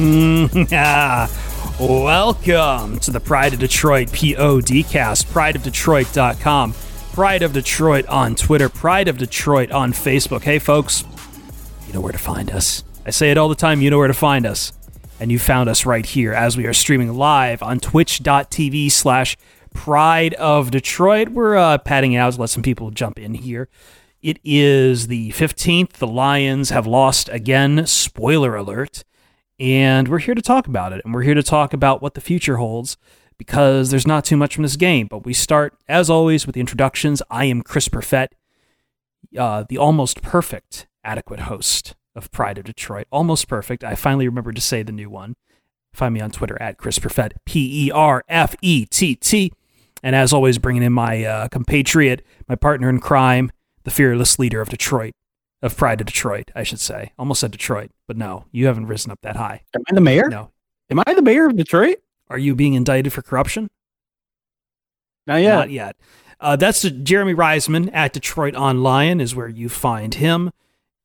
Welcome to the Pride of Detroit PODcast, prideofdetroit.com, Pride of Detroit on Twitter, Pride of Detroit on Facebook. Hey, folks, you know where to find us. I say it all the time, you know where to find us. And you found us right here as we are streaming live on twitch.tv slash Pride of Detroit. We're uh, padding out to let some people jump in here. It is the 15th. The Lions have lost again. Spoiler alert. And we're here to talk about it. And we're here to talk about what the future holds because there's not too much from this game. But we start, as always, with the introductions. I am Chris Perfett, uh, the almost perfect adequate host of Pride of Detroit. Almost perfect. I finally remembered to say the new one. Find me on Twitter at Chris Perfett, P E R F E T T. And as always, bringing in my uh, compatriot, my partner in crime, the fearless leader of Detroit, of Pride of Detroit, I should say. Almost said Detroit, but no, you haven't risen up that high. Am I the mayor? No. Am I the mayor of Detroit? Are you being indicted for corruption? Not yet. Not yet. Uh, that's Jeremy Reisman at Detroit on Lion is where you find him.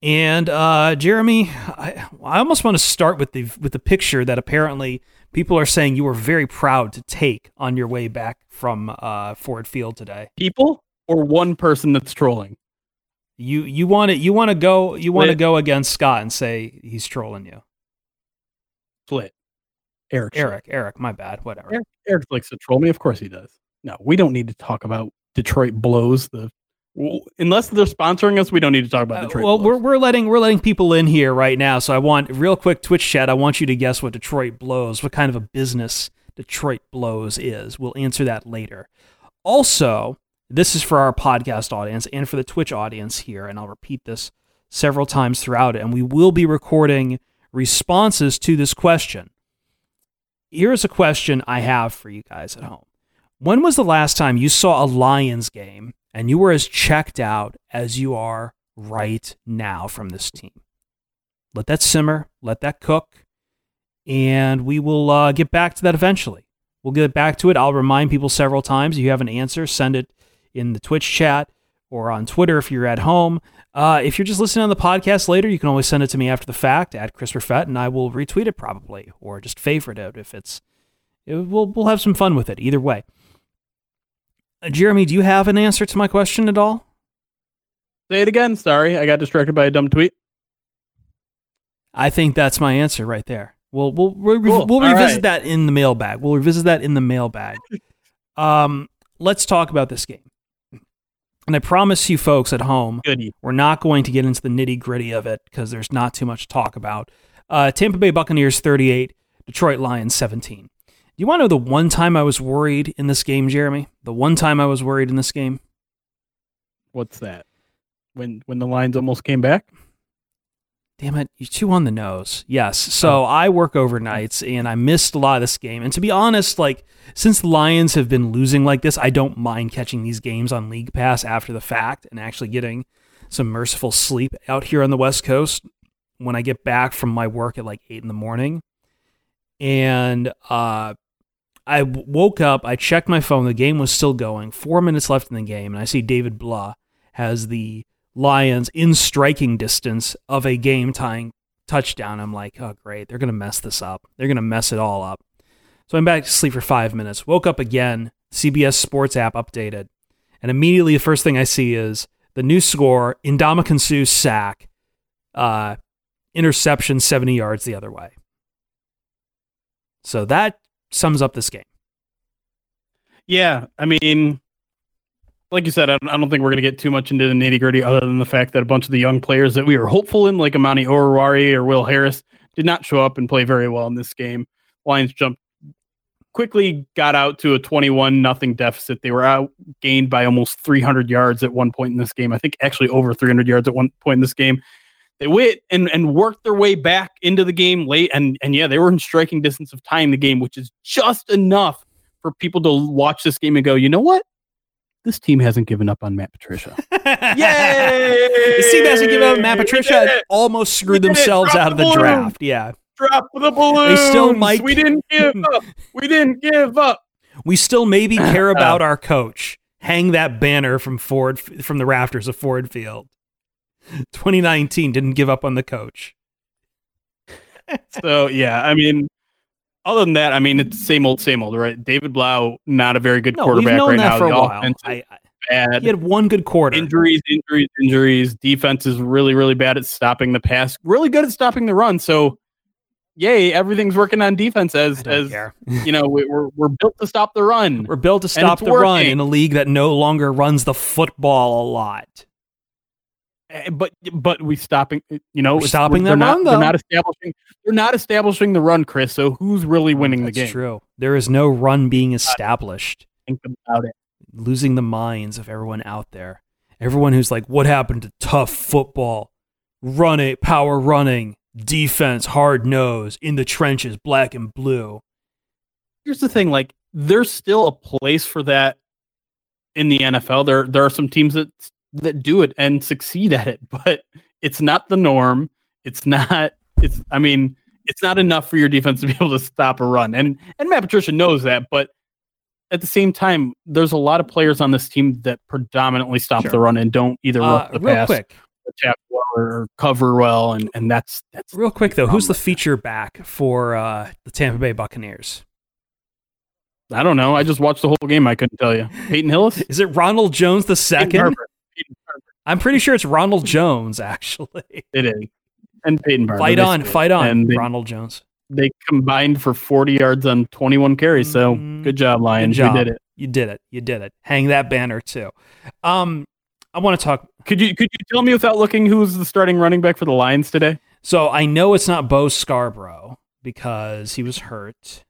And uh, Jeremy, I, I almost want to start with the with the picture that apparently people are saying you were very proud to take on your way back from uh, Ford Field today. People or one person that's trolling? You you want to you want to go you want to go against Scott and say he's trolling you. Split. Eric. Eric. Eric. My bad. Whatever. Eric, Eric likes to troll me. Of course he does. No, we don't need to talk about Detroit blows. The unless they're sponsoring us, we don't need to talk about Uh, Detroit. well, blows. we're we're letting we're letting people in here right now. So I want real quick Twitch chat. I want you to guess what Detroit blows. What kind of a business Detroit blows is. We'll answer that later. Also, this is for our podcast audience and for the Twitch audience here, and I'll repeat this several times throughout it. And we will be recording responses to this question. Here's a question I have for you guys at home. When was the last time you saw a Lions game and you were as checked out as you are right now from this team? Let that simmer, let that cook, and we will uh, get back to that eventually. We'll get back to it. I'll remind people several times. If you have an answer, send it in the Twitch chat or on Twitter if you're at home. Uh, if you're just listening on the podcast later, you can always send it to me after the fact at Chris Perfett, and I will retweet it probably or just favorite it if it's. It, we'll we'll have some fun with it either way. Uh, Jeremy, do you have an answer to my question at all? Say it again. Sorry, I got distracted by a dumb tweet. I think that's my answer right there. We'll we'll we'll, Cool. we'll revisit right. that in the mailbag. We'll revisit that in the mailbag. Um, let's talk about this game. And I promise you, folks at home, Goody. we're not going to get into the nitty gritty of it because there's not too much to talk about. Uh, Tampa Bay Buccaneers 38, Detroit Lions 17. Do you want to know the one time I was worried in this game, Jeremy? The one time I was worried in this game? What's that? When when the Lions almost came back? Damn it, you two on the nose. Yes. So I work overnights and I missed a lot of this game. And to be honest, like since the Lions have been losing like this, I don't mind catching these games on League Pass after the fact and actually getting some merciful sleep out here on the West Coast when I get back from my work at like eight in the morning. And uh I woke up, I checked my phone, the game was still going, four minutes left in the game, and I see David Blough has the Lions in striking distance of a game tying touchdown. I'm like, oh, great. They're going to mess this up. They're going to mess it all up. So I'm back to sleep for five minutes. Woke up again. CBS Sports app updated. And immediately the first thing I see is the new score Ndamukong Suh sack, uh, interception 70 yards the other way. So that sums up this game. Yeah, I mean, like you said, I don't, I don't think we're going to get too much into the nitty gritty, other than the fact that a bunch of the young players that we were hopeful in, like Amani Oruwariye or Will Harris, did not show up and play very well in this game. Lions jumped quickly, got out to a twenty-one nothing deficit. They were out gained by almost three hundred yards at one point in this game. I think actually over three hundred yards at one point in this game. They went and, and worked their way back into the game late, and and yeah, they were in striking distance of tying the game, which is just enough for people to watch this game and go, you know what? This team hasn't given up on Matt Patricia. Yay! this team hasn't given up on Matt Patricia almost screwed themselves out of the, the draft. Yeah. Drop the balloon. They still might. We didn't give up. We didn't give up. We still maybe care about oh. our coach. Hang that banner from Ford from the rafters of Ford Field. 2019 didn't give up on the coach. so yeah, I mean, other than that, I mean, it's same old, same old, right? David Blough, not a very good no, quarterback right now. For the a while. I, I, bad. He had one good quarter. Injuries, injuries, injuries. Defense is really, really bad at stopping the pass. Really good at stopping the run. So, yay, everything's working on defense as as you know we're we're built to stop the run. We're built to stop the working. run in a league that no longer runs the football a lot. Eh, but but we stopping you know stopping the run though. They're not establishing they're not establishing the run, Chris. So who's really winning That's the game? True. There is no run being established. Think about it. Losing the minds of everyone out there. Everyone who's like, what happened to tough football? Run it, power running, defense, hard nose, in the trenches, black and blue. Here's the thing, like there's still a place for that in the NFL. There there are some teams that that do it and succeed at it, but it's not the norm. It's not. It's. I mean, it's not enough for your defense to be able to stop a run, and and Matt Patricia knows that. But at the same time, there's a lot of players on this team that predominantly stop sure. the run and don't either uh, the real pass, quick. tap well, or cover well, and and that's that's real quick though. Who's the feature back for uh, the Tampa Bay Buccaneers? I don't know. I just watched the whole game. I couldn't tell you. Peyton Hillis? Is it Ronald Jones the second? I'm pretty sure it's Ronald Jones, actually. It is. And Peyton Barber. Fight on, fight on, they, Ronald Jones. They combined for 40 yards on 21 carries. So mm, good job, Lions. Good job. You did it. You did it. You did it. Hang that banner too. Um, I want to talk. Could you could you tell me without looking who's the starting running back for the Lions today? So I know it's not Bo Scarborough because he was hurt.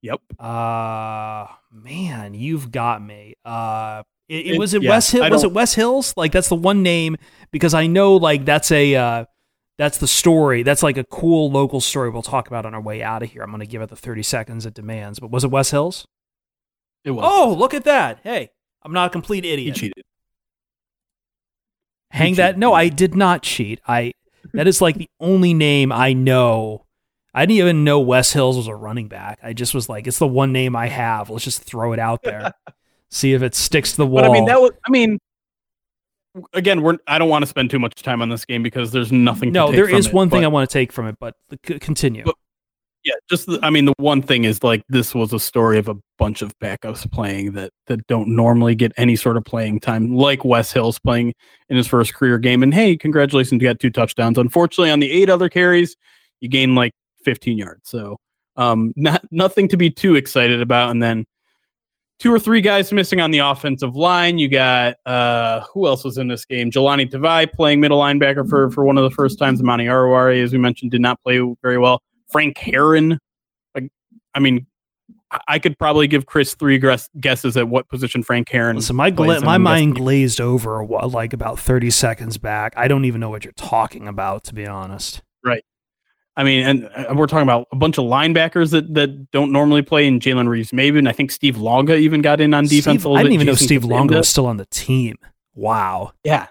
Yep. Uh man, you've got me. Uh it, it, was it yeah, Wes Hill? Was it Wes Hills? Like that's the one name because I know like that's a uh, that's the story. That's like a cool local story we'll talk about on our way out of here. I'm going to give it the 30 seconds it demands. But was it Wes Hills? It was. Oh, look at that! Hey, I'm not a complete idiot. You cheated. Hang you that? Cheated. No, I did not cheat. I that is like the only name I know. I didn't even know Wes Hills was a running back. I just was like, it's the one name I have. Let's just throw it out there. see if it sticks to the wall. But I mean, that was, I mean, again, we're, I don't want to spend too much time on this game because there's nothing. No, there is it, one thing I want to take from it, but continue. But, yeah, just the, I mean, the one thing is like this was a story of a bunch of backups playing that that don't normally get any sort of playing time, like Wes Hills playing in his first career game. And hey, congratulations, you got two touchdowns. Unfortunately, on the eight other carries, you gain like 15 yards. So, um, not nothing to be too excited about. And then two or three guys missing on the offensive line. You got uh, who else was in this game? Jahlani Tavai playing middle linebacker for for one of the first times. Amani Oruwariye, as we mentioned, did not play very well. Frank Herron. Like, I mean, I could probably give Chris three guesses at what position Frank Herron. So my gla- my mind glazed over like about thirty seconds back. I don't even know what you're talking about, to be honest. Right. I mean, and uh, we're talking about a bunch of linebackers that, that don't normally play in Jalen Reeves Maybin, and I think Steve Longa even got in on defense. Steve, I didn't even Jason know Steve Longa was still on the team. Wow. Yeah.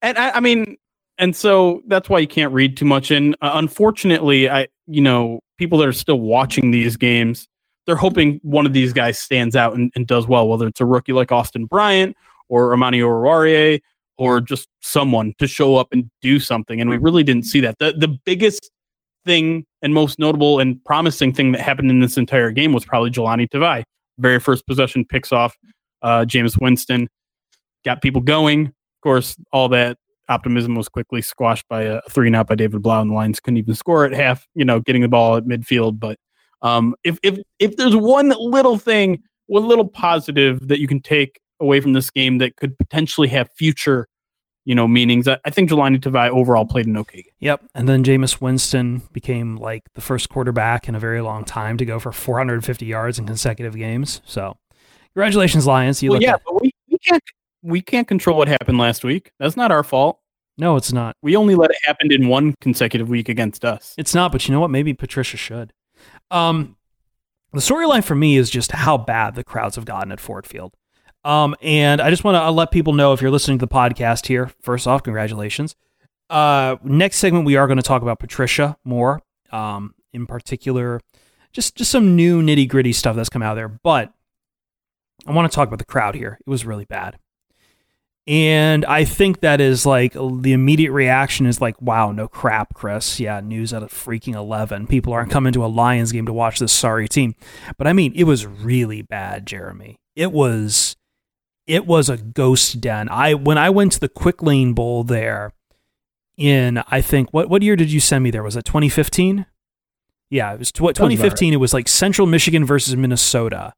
And I, I, mean, and so that's why you can't read too much And Uh, unfortunately, I, you know, people that are still watching these games, they're hoping one of these guys stands out and, and does well, whether it's a rookie like Austin Bryant or Amani Oruwariye or just someone to show up and do something. And we really didn't see that. The the biggest thing and most notable and promising thing that happened in this entire game was probably Jahlani Tavai. Very first possession picks off uh, Jameis Winston, got people going. Of course, all that optimism was quickly squashed by a three and out by David Blough, and the Lions couldn't even score at half. You know, getting the ball at midfield, but Um, if if if there's one little thing, one little positive that you can take away from this game that could potentially have future, you know, meanings, I, I think Jahlani Tavai overall played an okay game. Yep. And then Jameis Winston became like the first quarterback in a very long time to go for 450 yards in consecutive games. So, congratulations, Lions. You well, yeah, at- but we, we can't we can't control what happened last week. That's not our fault. No, it's not. We only let it happen in one consecutive week against us. It's not, but you know what? Maybe Patricia should. Um, the storyline for me is just how bad the crowds have gotten at Ford Field. Um, and I just want to let people know if you're listening to the podcast here, first off, congratulations. Uh, next segment, we are going to talk about Patricia more, um, in particular, just just some new nitty gritty stuff that's come out there. But I want to talk about the crowd here. It was really bad. And I think that is like the immediate reaction is like, wow, no crap, Chris. Yeah, news at a freaking 11. People aren't coming to a Lions game to watch this sorry team. But I mean, it was really bad, Jeremy. It was it was a ghost den. I when I went to the Quick Lane Bowl there in I think what what year did you send me there? Was it 2015? Yeah, it was tw- 2015. It was like Central Michigan versus Minnesota.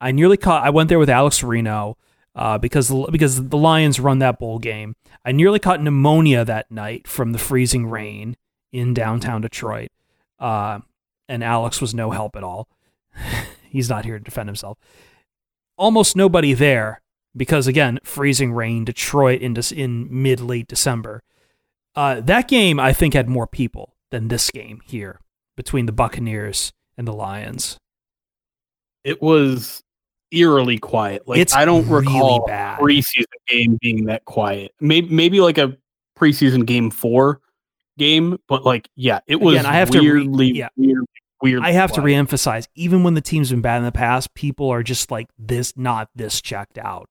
I nearly caught I went there with Alex Reno uh, because because the Lions run that bowl game. I nearly caught pneumonia that night from the freezing rain in downtown Detroit, uh, and Alex was no help at all. He's not here to defend himself. Almost nobody there because again, freezing rain, Detroit in in mid late December. Uh, that game I think had more people than this game here between the Buccaneers and the Lions. It was eerily quiet. Like it's I don't really recall bad. preseason game being that quiet. Maybe maybe like a preseason game four game, but like yeah, it was Again, I have weirdly, to re- yeah. weird, weird. I have quiet. to reemphasize, even when the team's been bad in the past, people are just like this, not this checked out.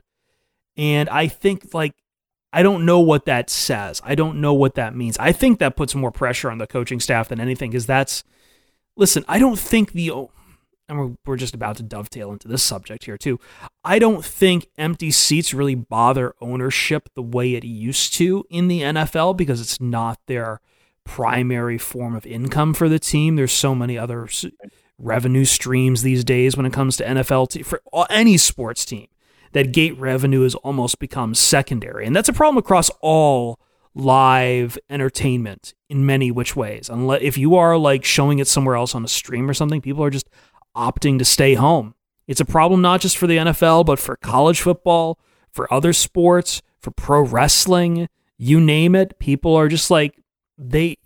And I think like I don't know what that says. I don't know what that means. I think that puts more pressure on the coaching staff than anything because that's listen, I don't think the and we're, just about to dovetail into this subject here too. I don't think empty seats really bother ownership the way it used to in the NFL because it's not their primary form of income for the team. There's so many other revenue streams these days when it comes to NFL for any sports team that gate revenue has almost become secondary. And that's a problem across all live entertainment in many which ways. Unless if you are like showing it somewhere else on a stream or something, people are just opting to stay home. It's a problem not just for the NFL, but for college football, for other sports, for pro wrestling, you name it. People are just like, they.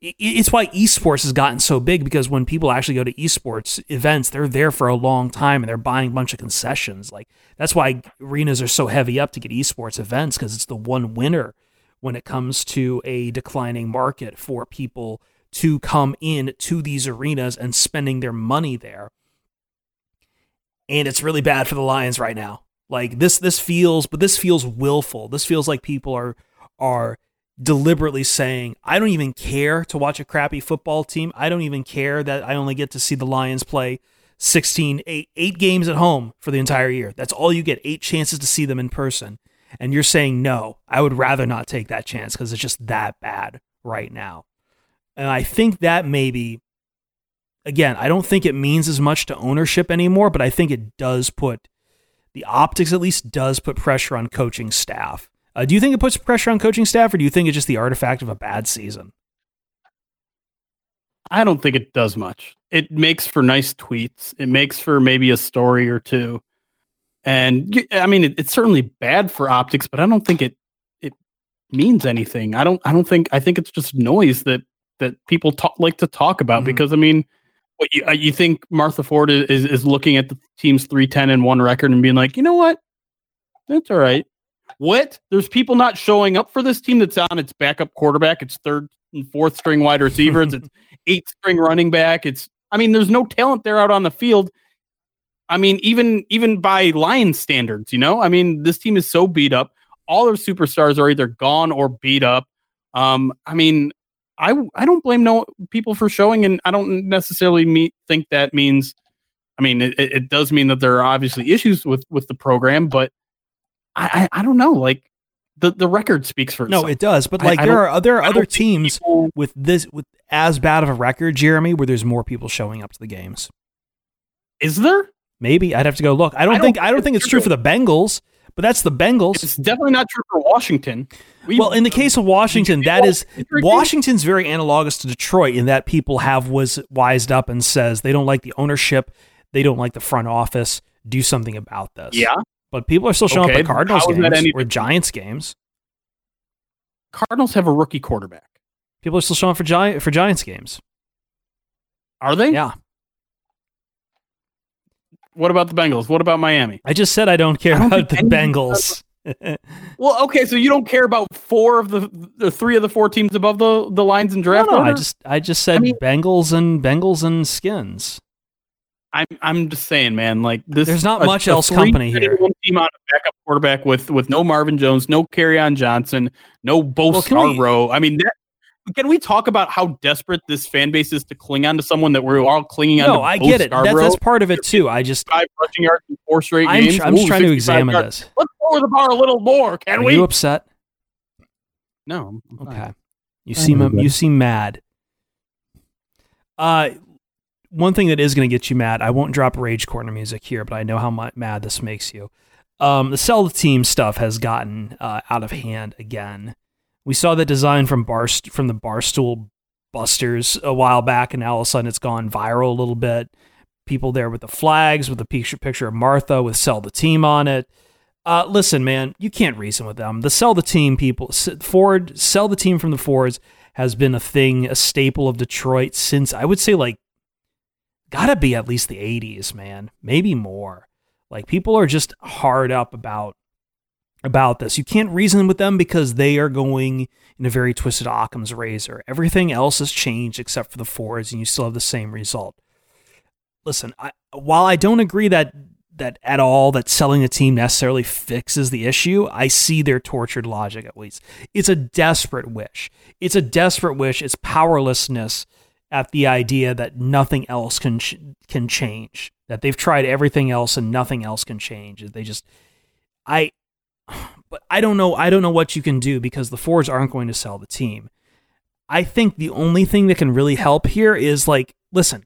It's why esports has gotten so big because when people actually go to esports events, they're there for a long time and they're buying a bunch of concessions. Like that's why arenas are so heavy up to get esports events because it's the one winner when it comes to a declining market for people to come in to these arenas and spending their money there. And it's really bad for the Lions right now. Like this this feels but this feels willful. This feels like people are are deliberately saying, I don't even care to watch a crappy football team. I don't even care that I only get to see the Lions play 16 eight, eight games at home for the entire year. That's all you get, eight chances to see them in person. And you're saying, no, I would rather not take that chance because it's just that bad right now. And I think that maybe, again, I don't think it means as much to ownership anymore, but I think it does put, the optics at least does put pressure on coaching staff. Uh, do you think it puts pressure on coaching staff, or do you think it's just the artifact of a bad season? I don't think it does much. It makes for nice tweets. It makes for maybe a story or two. And I mean, it, it's certainly bad for optics, but I don't think it it means anything. I don't. I don't think. I think it's just noise that that people talk, like to talk about mm-hmm. because I mean, what you, uh, you think Martha Ford is is looking at the team's three ten and one record and being like, you know what, that's all right. What? There's people not showing up for this team that's on its backup quarterback, its third and fourth string wide receivers, its eighth string running back. It's I mean, there's no talent there out on the field. I mean, even even by Lions standards, you know, I mean, this team is so beat up. All their superstars are either gone or beat up. Um, I mean, I I don't blame no people for showing, and I don't necessarily meet, think that means. I mean, it, it does mean that there are obviously issues with with the program, but I, I, I don't know. Like the, the record speaks for itself. No, it does. But like I there don't- are there are other teams people- with this with as bad of a record, Jeremy, where there's more people showing up to the games. is there? Maybe I'd have to go look. I don't, I don't think I don't think think it's true for the Bengals, but that's the Bengals. It's definitely not true for Washington. We- well, in the case of Washington, that is Washington? Washington's very analogous to Detroit in that people have was wised up and says they don't like the ownership, they don't like the front office. Do something about this. yeah, but people are still showing Okay, up at Cardinals how is that games any or Giants games. Cardinals have a rookie quarterback. People are still showing up for Giant for Giants games. Are they? Yeah, What about the Bengals? What about Miami? I just said I don't care I don't about the Bengals. Well, okay, so you don't care about four of the the three of the four teams above the the Lions in no, draft no, order. I just I just said I mean- Bengals and Bengals and Skins. I'm I'm just saying, man. Like this, There's not a- much a else company here. One team on a backup quarterback with with no Marvin Jones, no on Johnson, no Bo Well, Scarborough. I mean, that, can we talk about how desperate this fan base is to cling on to someone that we're all clinging on? To? No, I Bo get it. That, Scarborough? that's part of it too. I just five rushing yards in four straight I'm, games. tr- I'm just Ooh, trying to examine yards. this. Let's lower the bar a little more, can Are we? you upset? no. I'm fine. Okay. You seem okay. you seem mad. Uh one thing that is going to get you mad. I won't drop rage corner music here, but I know how mad this makes you. Um, the sell the team stuff has gotten uh, out of hand again. We saw the design from bar from the barstool busters a while back, and now all of a sudden it's gone viral a little bit. People there with the flags, with the picture picture of Martha with sell the team on it. Uh, listen, man, you can't reason with them. The sell the team people, Ford, sell the team from the Fords has been a thing, a staple of Detroit since I would say like gotta be at least the 80s, man, maybe more. Like people are just hard up about about this. You can't reason with them because they are going in a very twisted Occam's razor. Everything else has changed except for the Fords, and you still have the same result. Listen, I, while I don't agree that that at all that selling a team necessarily fixes the issue, I see their tortured logic at least. It's a desperate wish. It's a desperate wish. It's powerlessness at the idea that nothing else can can change. That they've tried everything else and nothing else can change. They just I but I don't know I don't know what you can do because the Fords aren't going to sell the team. I think the only thing that can really help here is like listen,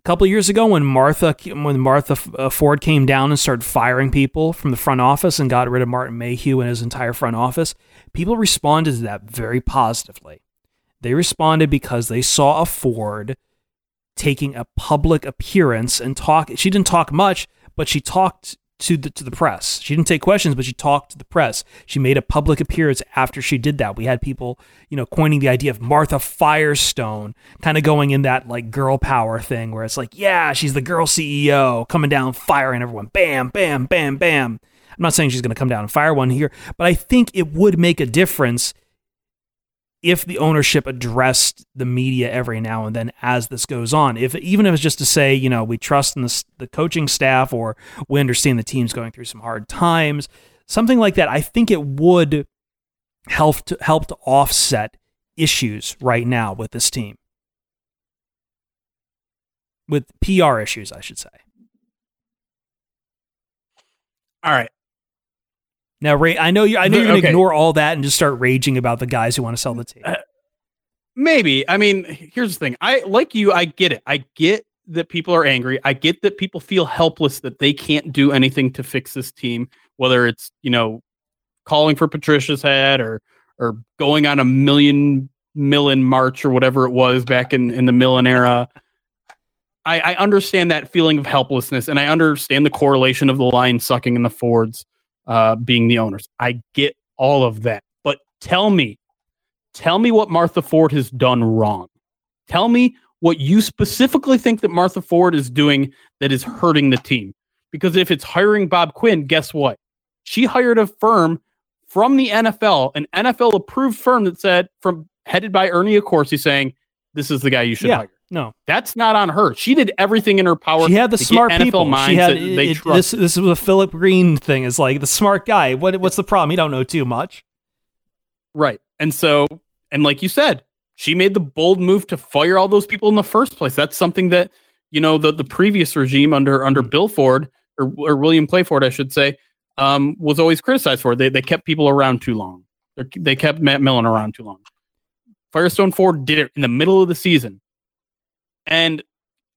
a couple years ago when Martha when Martha uh, Ford came down and started firing people from the front office and got rid of Martin Mayhew and his entire front office, people responded to that very positively. They responded because they saw a Ford taking a public appearance and talk. She didn't talk much, but she talked to the to the press. She didn't take questions, but she talked to the press. She made a public appearance after she did that. We had people, you know, coining the idea of Martha Firestone, kind of going in that like girl power thing where it's like, yeah, she's the girl CEO coming down firing everyone. Bam, bam, bam, bam. I'm not saying she's going to come down and fire one here, but I think it would make a difference if the ownership addressed the media every now and then as this goes on if even if it's just to say you know we trust in the, the coaching staff or we understand the team's going through some hard times something like that i think it would help to help to offset issues right now with this team with pr issues i should say All right. Now Ray, i know you i know you're going to Okay. ignore all that and just start raging about the guys who want to sell the team Uh, Maybe. I mean, here's the thing. I like you. I get it. I get that people are angry. I get that people feel helpless that they can't do anything to fix this team, whether it's, you know, calling for Patricia's head or or going on a million Millen march or whatever it was back in, in the Millen era. I, I understand that feeling of helplessness and I understand the correlation of the line sucking and the Fords uh, being the owners. I get all of that. But tell me, tell me what Martha Ford has done wrong. Tell me what you specifically think that Martha Ford is doing that is hurting the team. Because if it's hiring Bob Quinn, guess what? She hired a firm from the NFL, an NFL approved firm that said, from headed by Ernie Accorsi, saying, this is the guy you should yeah hire. No That's not on her. She did everything in her power. She had the to smart people. She had they it- this. This was a Philip Green thing. Is like the smart guy. What what's the problem? He don't know too much. Right. And so, and like you said, she made the bold move to fire all those people in the first place. That's something that, you know, the, the previous regime under under Hmm. Bill Ford or, or William Clay Ford, I should say, um, was always criticized for. They they kept people around too long. They're, they kept Matt Millen around too long. Firestone Ford did it in the middle of the season, and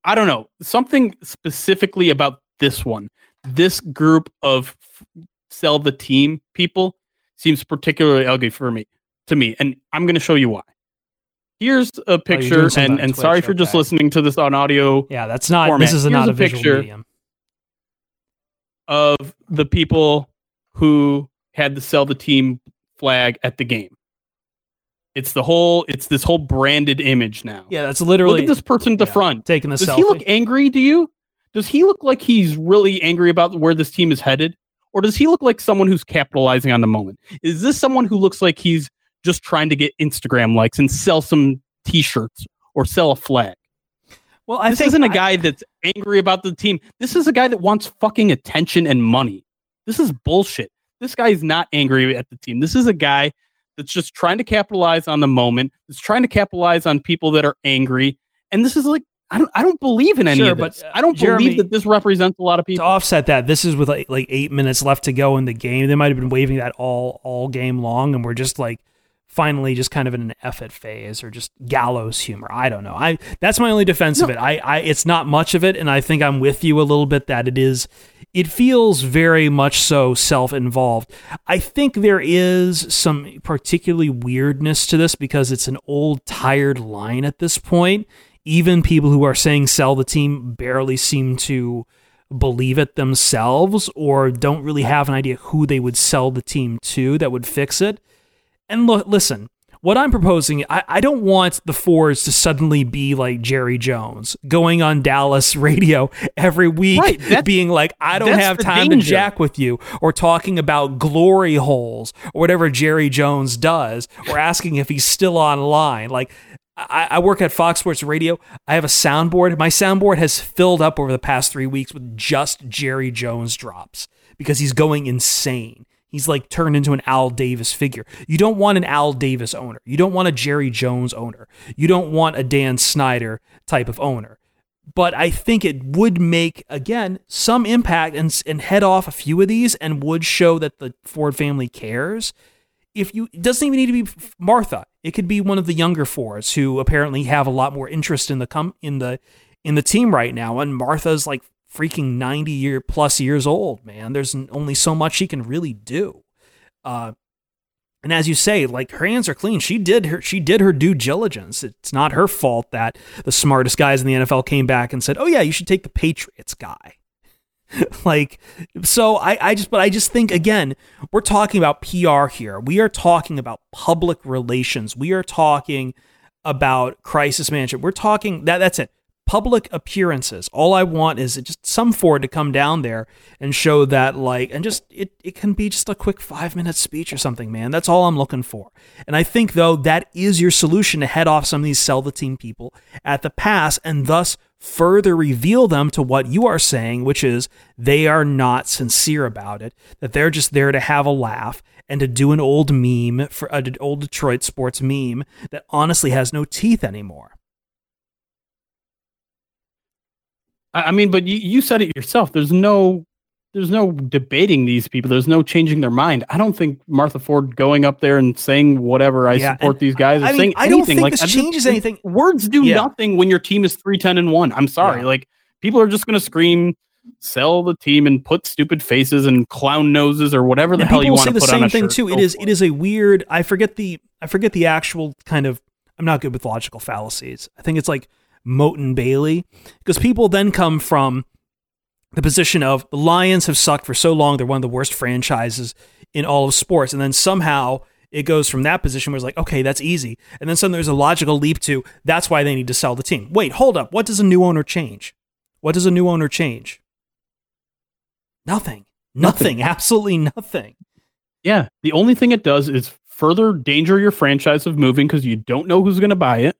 I don't know something specifically about this one. This group of sell the team people seems particularly ugly for me to me, and I'm going to show you why. Here's a oh, picture, something and and sorry Twitch, for just okay. listening to this on audio Yeah, that's not. Format. This is Here's not a a visual picture. medium. of the people who had to sell the team flag at the game. It's the whole. It's this whole branded image now. Yeah, that's literally Look at this person at the yeah, front. taking the Does selfie. he look angry to you? Does he look like he's really angry about where this team is headed? Or does he look like someone who's capitalizing on the moment? Is this someone who looks like he's just trying to get Instagram likes and sell some t-shirts or sell a flag? well, I this isn't a I- guy that's angry about the team. This is a guy that wants fucking attention and money. This is bullshit. This guy is not angry at the team. This is a guy that's just trying to capitalize on the moment. That's trying to capitalize on people that are angry. And this is like I don't I don't believe in any Sure, of but, uh, I don't Jeremy- believe that this represents a lot of people. to offset that, this is with like, like eight minutes left to go in the game. They might have been waving that all all game long, and we're just like finally just kind of in an effort phase or just gallows humor. I don't know. I that's my only defense of it. I, I it's not much of it, and I think I'm with you a little bit that it is. It feels very much so self-involved. I think there is some particularly weirdness to this because it's an old, tired line at this point. Even people who are saying sell the team barely seem to believe it themselves or don't really have an idea who they would sell the team to that would fix it. And look, listen, what I'm proposing, I, I don't want the Fords to suddenly be like Jerry Jones going on Dallas radio every week, Right, being like, I don't have time danger. to jack with you, or talking about glory holes or whatever Jerry Jones does, or asking if he's still online. Like, I, I work at Fox Sports Radio. I have a soundboard. My soundboard has filled up over the past three weeks with just Jerry Jones drops because he's going insane. He's like turned into an Al Davis figure. You don't want an Al Davis owner. You don't want a Jerry Jones owner. You don't want a Dan Snyder type of owner. But I think it would make again some impact and and head off a few of these and would show that the Ford family cares if you it doesn't even need to be Martha. It could be one of the younger Fords who apparently have a lot more interest in the com- in the in the team right now. And Martha's like freaking ninety year plus years old, man. There's only so much she can really do. Uh, and as you say, like her hands are clean. She did her she did her due diligence. It's not her fault that the smartest guys in the NFL came back and said, "Oh yeah, you should take the Patriots guy." like so I, I just but i just think again we're talking about pr here we are talking about public relations we are talking about crisis management we're talking that that's it public appearances. All i want is just some ford to come down there and show that like and just it, it can be just a quick five minute speech or something man. That's all i'm looking for. And i think though that is your solution to head off some of these sell the team people at the pass and thus further reveal them to what you are saying, which is they are not sincere about it, that they're just there to have a laugh and to do an old meme for uh, an old Detroit sports meme that honestly has no teeth anymore. I mean, but you, you said it yourself. There's no there's no debating these people. There's no changing their mind. I don't think Martha Ford going up there and saying whatever I Yeah, support these guys or I mean, saying I don't anything think like this I just- changes anything. Words do Yeah. nothing when your team is three ten and one. I'm sorry. Yeah. Like people are just gonna scream, sell the team and put stupid faces and clown noses or whatever the hell you want to the put on same a thing shirt. too. It Go is for it is a weird. I forget the I forget the actual kind of. I'm not good with logical fallacies. I think it's like motte and bailey because people then come from the position of the Lions have sucked for so long; they're one of the worst franchises in all of sports, and then somehow it goes from that position where it's like, okay, that's easy, and then suddenly there's a logical leap to that's why they need to sell the team. Wait, hold up. What does a new owner change? What does a new owner change? Nothing. Nothing. Absolutely nothing. Yeah. The only thing it does is further danger your franchise of moving because you don't know who's gonna buy it.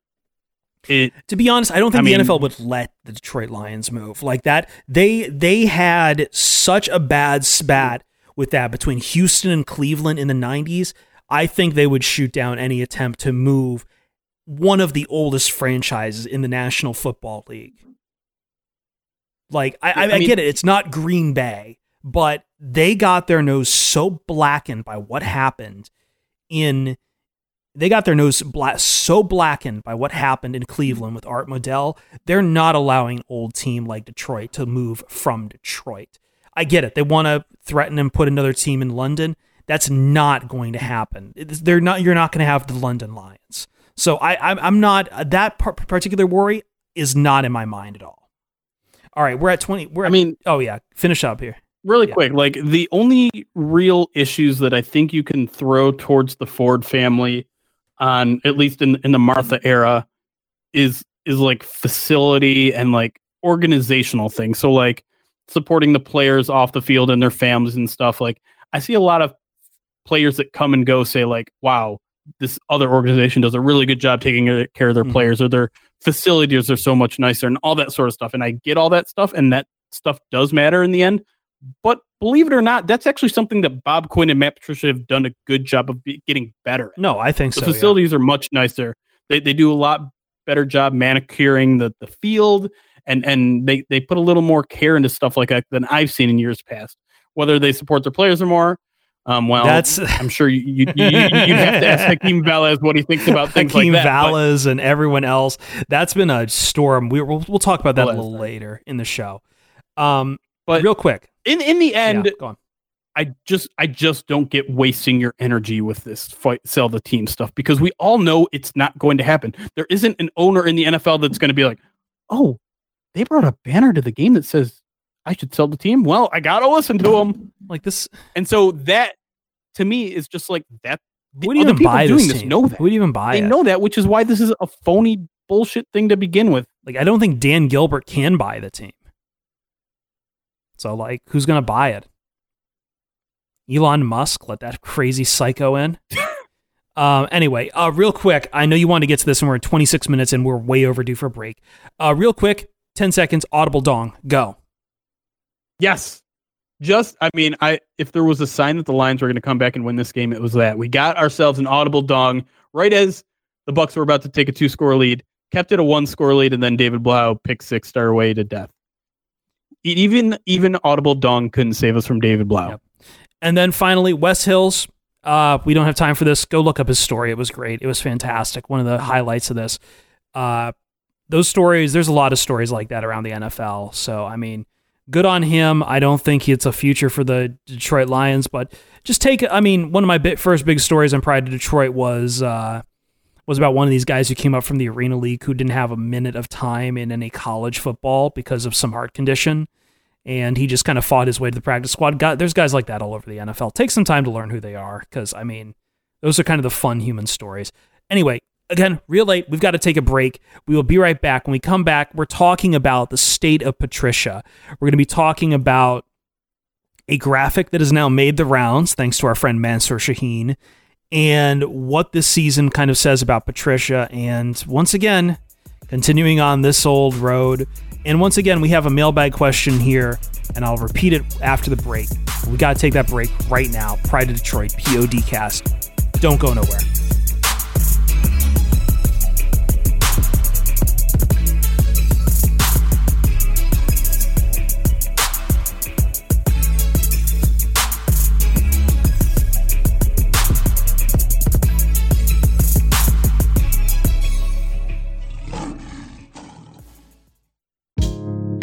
It To be honest, I don't think I the mean- NFL would let the Detroit Lions move like that. They they had such a bad spat with that between Houston and Cleveland in the 90s. I think they would shoot down any attempt to move one of the oldest franchises in the National Football League. Like I, I, I mean- get it. It's not Green Bay, but they got their nose so blackened by what happened in they got their nose bla- so blackened by what happened in Cleveland with Art Modell. They're not allowing old team like Detroit to move from Detroit. I get it. They want to threaten and put another team in London. That's not going to happen. They're not. You're not going to have the London Lions. So I, I'm, I'm not that particular worry is not in my mind at all. All right, we're at twenty. We're. At, I mean, oh yeah, finish up here. Really yeah. quick, like the only real issues that I think you can throw towards the Ford family, on at least in in the Martha era, is is like facility and like organizational things. So like supporting the players off the field and their families and stuff. Like I see a lot of players that come and go say like, "Wow, this other organization does a really good job taking care of their mm-hmm. players or their facilities are so much nicer and all that sort of stuff." And I get all that stuff, and that stuff does matter in the end. But believe it or not, that's actually something that Bob Quinn and Matt Patricia have done a good job of be- getting better. At. No, I think the so. The facilities yeah. are much nicer. They they do a lot better job manicuring the the field and and they they put a little more care into stuff like that than I've seen in years past. Whether they support their players or more, um, well, that's I'm sure you you, you, you have to ask Hakeem Valles what he thinks about things Hakeem like that. Valles and everyone else. That's been a storm. We, will we'll talk about that a little later in the show. Um, but real quick, in in the end, yeah, go on. I just I just don't get wasting your energy with this fight sell the team stuff because we all know it's not going to happen. There isn't an owner in the NFL that's going to be like, "Oh, they brought a banner to the game that says I should sell the team. Well, I gotta listen to them like this, and so that to me is just like that. The would even buy doing this, this know that. Would even buy they it? know that, which is why this is a phony bullshit thing to begin with. Like I don't think Dan Gilbert can buy the team. So like, who's gonna buy it? Elon Musk let that crazy psycho in. Um, anyway, uh, real quick, I know you want to get to this, and we're at 26 minutes, and we're way overdue for a break. Uh, real quick, 10 seconds, audible dong, go. Yes. Just, I mean, I if there was a sign that the Lions were going to come back and win this game, it was that we got ourselves an audible dong right as the Bucs were about to take a two score lead, kept it a one score lead, and then David Blough pick six star away to death. Even even audible dong couldn't save us from David Blough. Yep. And then finally, Wes Hills. Uh, we don't have time for this. Go look up his story. It was great. It was fantastic. One of the highlights of this. Uh, those stories, there's a lot of stories like that around the NFL. So, I mean, good on him. I don't think it's a future for the Detroit Lions, but just take, I mean, one of my big, first big stories on Pride of Detroit was, uh, was about one of these guys who came up from the Arena League who didn't have a minute of time in any college football because of some heart condition. And he just kind of fought his way to the practice squad. God, there's guys like that all over the NFL. Take some time to learn who they are because, I mean, those are kind of the fun human stories. Anyway, again, real late. We've got to take a break. We will be right back. When we come back, we're talking about the state of Patricia. We're going to be talking about a graphic that has now made the rounds, thanks to our friend Mansour Shaheen, and what this season kind of says about Patricia. And once again, continuing on this old road. And once again, we have a mailbag question here, and I'll repeat it after the break. We got to take that break right now. Pride of Detroit, PODcast. Don't go nowhere.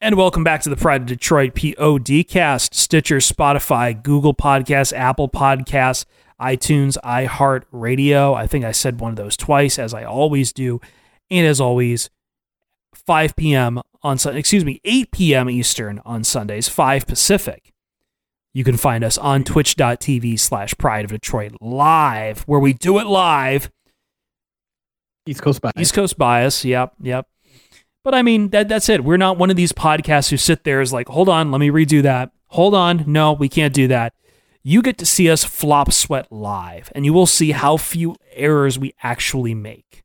And welcome back to the Pride of Detroit PODcast, Stitcher, Spotify, Google Podcasts, Apple Podcasts, iTunes, iHeart Radio. I think I said one of those twice, as I always do. And as always, 5 p.m. on Sunday. excuse me, 8 p.m. Eastern on Sundays, 5 Pacific. You can find us on twitch.tv slash pride of Detroit live, where we do it live. East Coast bias. East Coast bias. Yep, yep. But I mean, that that's it. We're not one of these podcasts who sit there is like, hold on, let me redo that. Hold on, no, we can't do that. You get to see us flop sweat live, and you will see how few errors we actually make.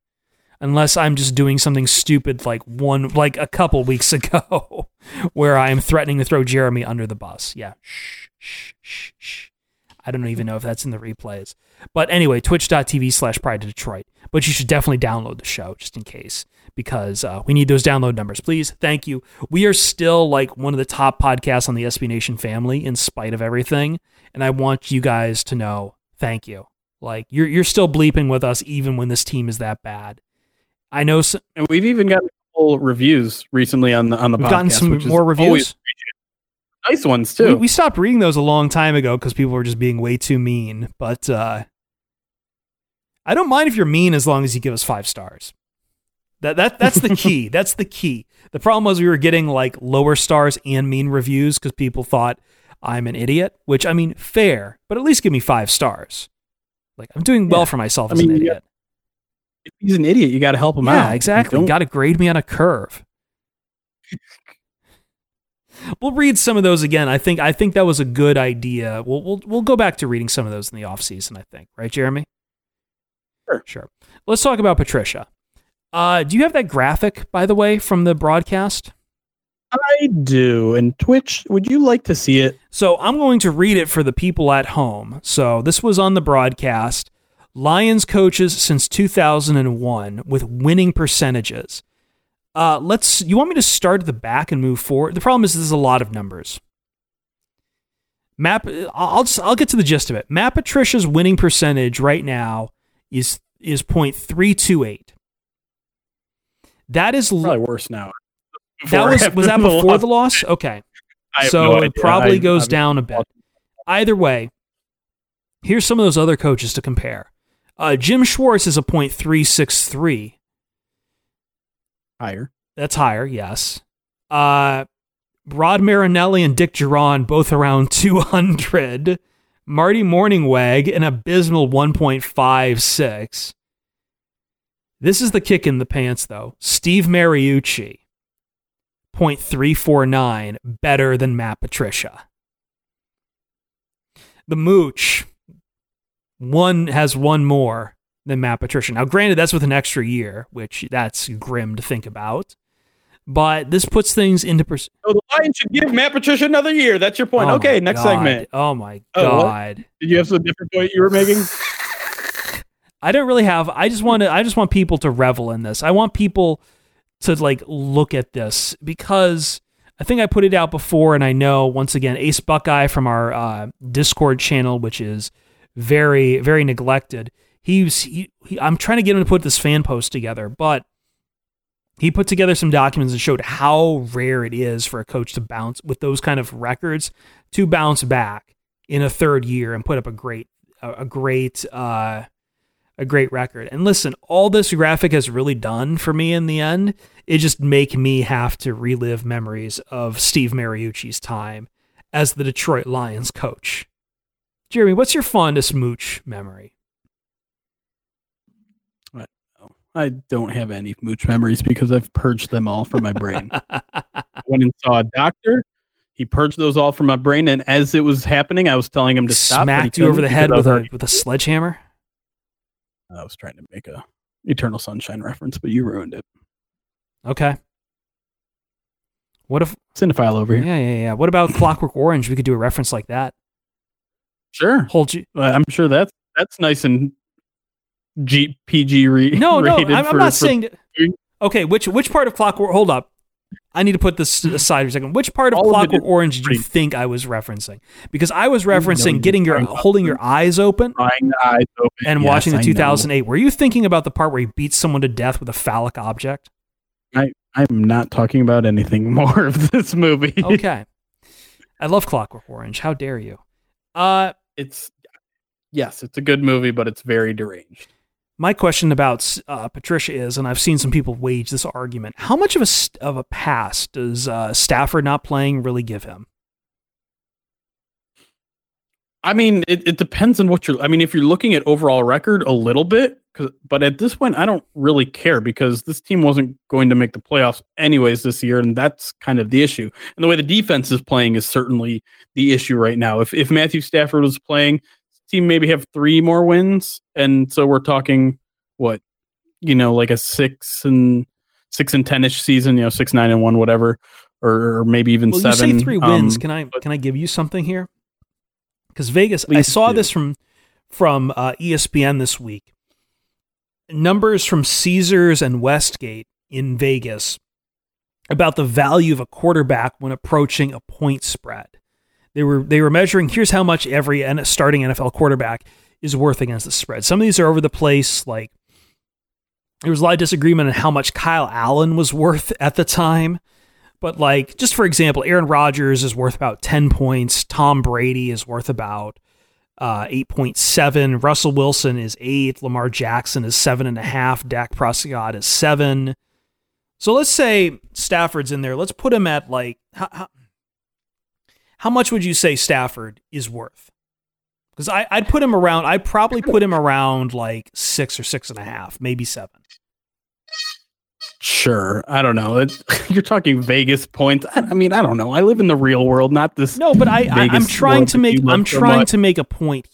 Unless I'm just doing something stupid like one, like a couple weeks ago, where I am threatening to throw Jeremy under the bus. Yeah. Shh, shh, shh, shh. I don't even know if that's in the replays. But anyway, twitch.tv slash pride of Detroit. But you should definitely download the show just in case because uh, we need those download numbers. Please, thank you. We are still like one of the top podcasts on the SB Nation family in spite of everything. And I want you guys to know thank you. Like you're, you're still bleeping with us even when this team is that bad. I know. So, and we've even gotten couple reviews recently on the on the we've podcast. gotten some which more reviews. Nice ones too. We, we stopped reading those a long time ago because people were just being way too mean. But uh, I don't mind if you're mean as long as you give us five stars. That that that's the key. that's the key. The problem was we were getting like lower stars and mean reviews because people thought I'm an idiot. Which I mean, fair, but at least give me five stars. Like I'm doing well Yeah. for myself I as mean, an idiot. if he's an idiot, you got to help him out. Yeah, You exactly. Got to grade me on a curve. we'll read some of those again. I think I think that was a good idea. We'll we'll we'll go back to reading some of those in the off season. I think, right, Jeremy? Sure. Sure. Let's talk about Patricia. Uh, do you have that graphic, by the way, from the broadcast? I do. And Twitch, would you like to see it? So I'm going to read it for the people at home. So this was on the broadcast. Lions coaches since 2001 with winning percentages. Uh, let's. You want me to start at the back and move forward? The problem is there's a lot of numbers. Matt, I'll just, I'll get to the gist of it. Matt Patricia's winning percentage right now is is .328. That is l- Probably worse now. that was was that before loss? the loss? Okay. So no it probably I- goes I'm- down a bit. Either way, here's some of those other coaches to compare. Uh, Jim Schwartz is a .363. higher. That's higher, yes. Uh, Rod Marinelli and Dick Jauron both around 200. Marty Mornhinweg an abysmal 1.56. This is the kick in the pants, though. Steve Mariucci, 0.349, better than Matt Patricia. The Mooch, one has one more than Matt Patricia. Now, granted, that's with an extra year, which that's grim to think about. But this puts things into perspective. So the Lions should give Matt Patricia another year. That's your point. Oh okay, next segment. Oh my Oh, god. Did you have some different point you were making? I don't really have. I just want to. I just want people to revel in this. I want people to like look at this because I think I put it out before, and I know once again Ace Buckeye from our uh, Discord channel, which is very very neglected. He's he, he, I'm trying to get him to put this fan post together, but he put together some documents and showed how rare it is for a coach to bounce with those kind of records to bounce back in a third year and put up a great a, great uh a great record. And listen, all this graphic has really done for me in the end, it just make me have to relive memories of Steve Mariucci's time as the Detroit Lions coach. Jeremy, what's your fondest mooch memory? I don't have any mooch memories because I've purged them all from my brain. Went and saw a doctor. He purged those all from my brain, and as it was happening, I was telling him to stop. Smacked you over the head with a with a sledgehammer? I was trying to make a Eternal Sunshine reference, but you ruined it. Okay. What if Cinephile over here. Yeah, yeah, yeah. What about Clockwork Orange? We could do a reference like that. Sure. Hold you Well, I'm sure that's that's nice and G, PG re- No, no, I'm, I'm not for- saying. That, okay, which which part of Clockwork? Hold up, I need to put this aside for a second. Which part of All Clockwork is Orange did you pretty- think I was referencing? Because I was referencing you're getting your holding your eyes open eyes open. and Yes, watching the I know. 2008. Were you thinking about the part where he beats someone to death with a phallic object? I I'm not talking about anything more of this movie. Okay, I love Clockwork Orange. How dare you? Uh, it's yes, it's a good movie, but it's very deranged. My question about uh, Patricia is, and I've seen some people wage this argument: How much of a of a pass does uh, Stafford not playing really give him? I mean, it, it depends on what you're. I mean, if you're looking at overall record, a little bit. But at this point, I don't really care because this team wasn't going to make the playoffs anyways this year, and that's kind of the issue. And the way the defense is playing is certainly the issue right now. If if Matthew Stafford was playing, team maybe have three more wins, and so we're talking what you know, like a six and six and ten ish season. You know, six nine and one, whatever, or, maybe even well, seven. You say three wins. Um, can I can I give you something here? Because Vegas, I saw do. this from from uh, ESPN this week. Numbers from Caesars and Westgate in Vegas about the value of a quarterback when approaching a point spread. They were they were measuring here's how much every starting NFL quarterback is worth against the spread. Some of these are over the place. Like there was a lot of disagreement on how much Kyle Allen was worth at the time. But like, just for example, Aaron Rodgers is worth about 10 points. Tom Brady is worth about uh, 8.7. Russell Wilson is eight. Lamar Jackson is seven and a half. Dak Prescott is seven. So let's say Stafford's in there. Let's put him at like, how, how, how much would you say Stafford is worth? Because I'd put him around, I'd probably put him around like six or six and a half, maybe seven. Sure, I don't know. It, you're talking Vegas points. I, I, mean, I don't know. I live in the real world, not this. No, but I, I am trying to make I'm trying to make a point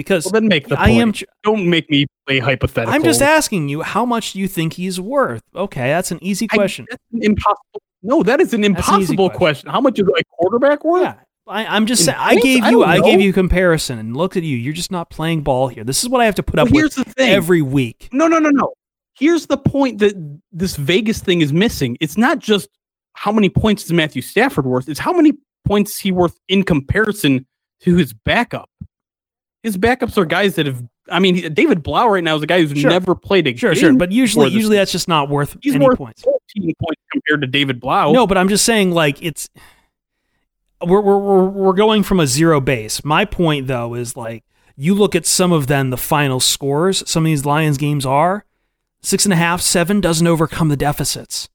because well, then make the I point. am. Tr- don't make me play hypothetical. I'm just asking you how much do you think he's worth? Okay, that's an easy question. I, an impossible. No, that is an impossible an question. question. How much is a quarterback worth? Yeah. I, am just saying. I gave you. I, I, gave you a comparison, and look at you. You're just not playing ball here. This is what I have to put well, up here's with the thing. every week. No, no, no, no here's the point that this Vegas thing is missing. It's not just how many points is Matthew Stafford worth, it's how many points he worth in comparison to his backup. His backups are guys that have I mean, David Blough right now is a guy who's sure. never played a game. sure, sure. But usually, usually that's just not worth He's any worth points. 14 points compared to David Blough. No, but I'm just saying, like it's we're we're we're going from a zero base. My point though is like you look at some of then the final scores. Some of these Lions games are Six and a half, seven doesn't overcome the deficits.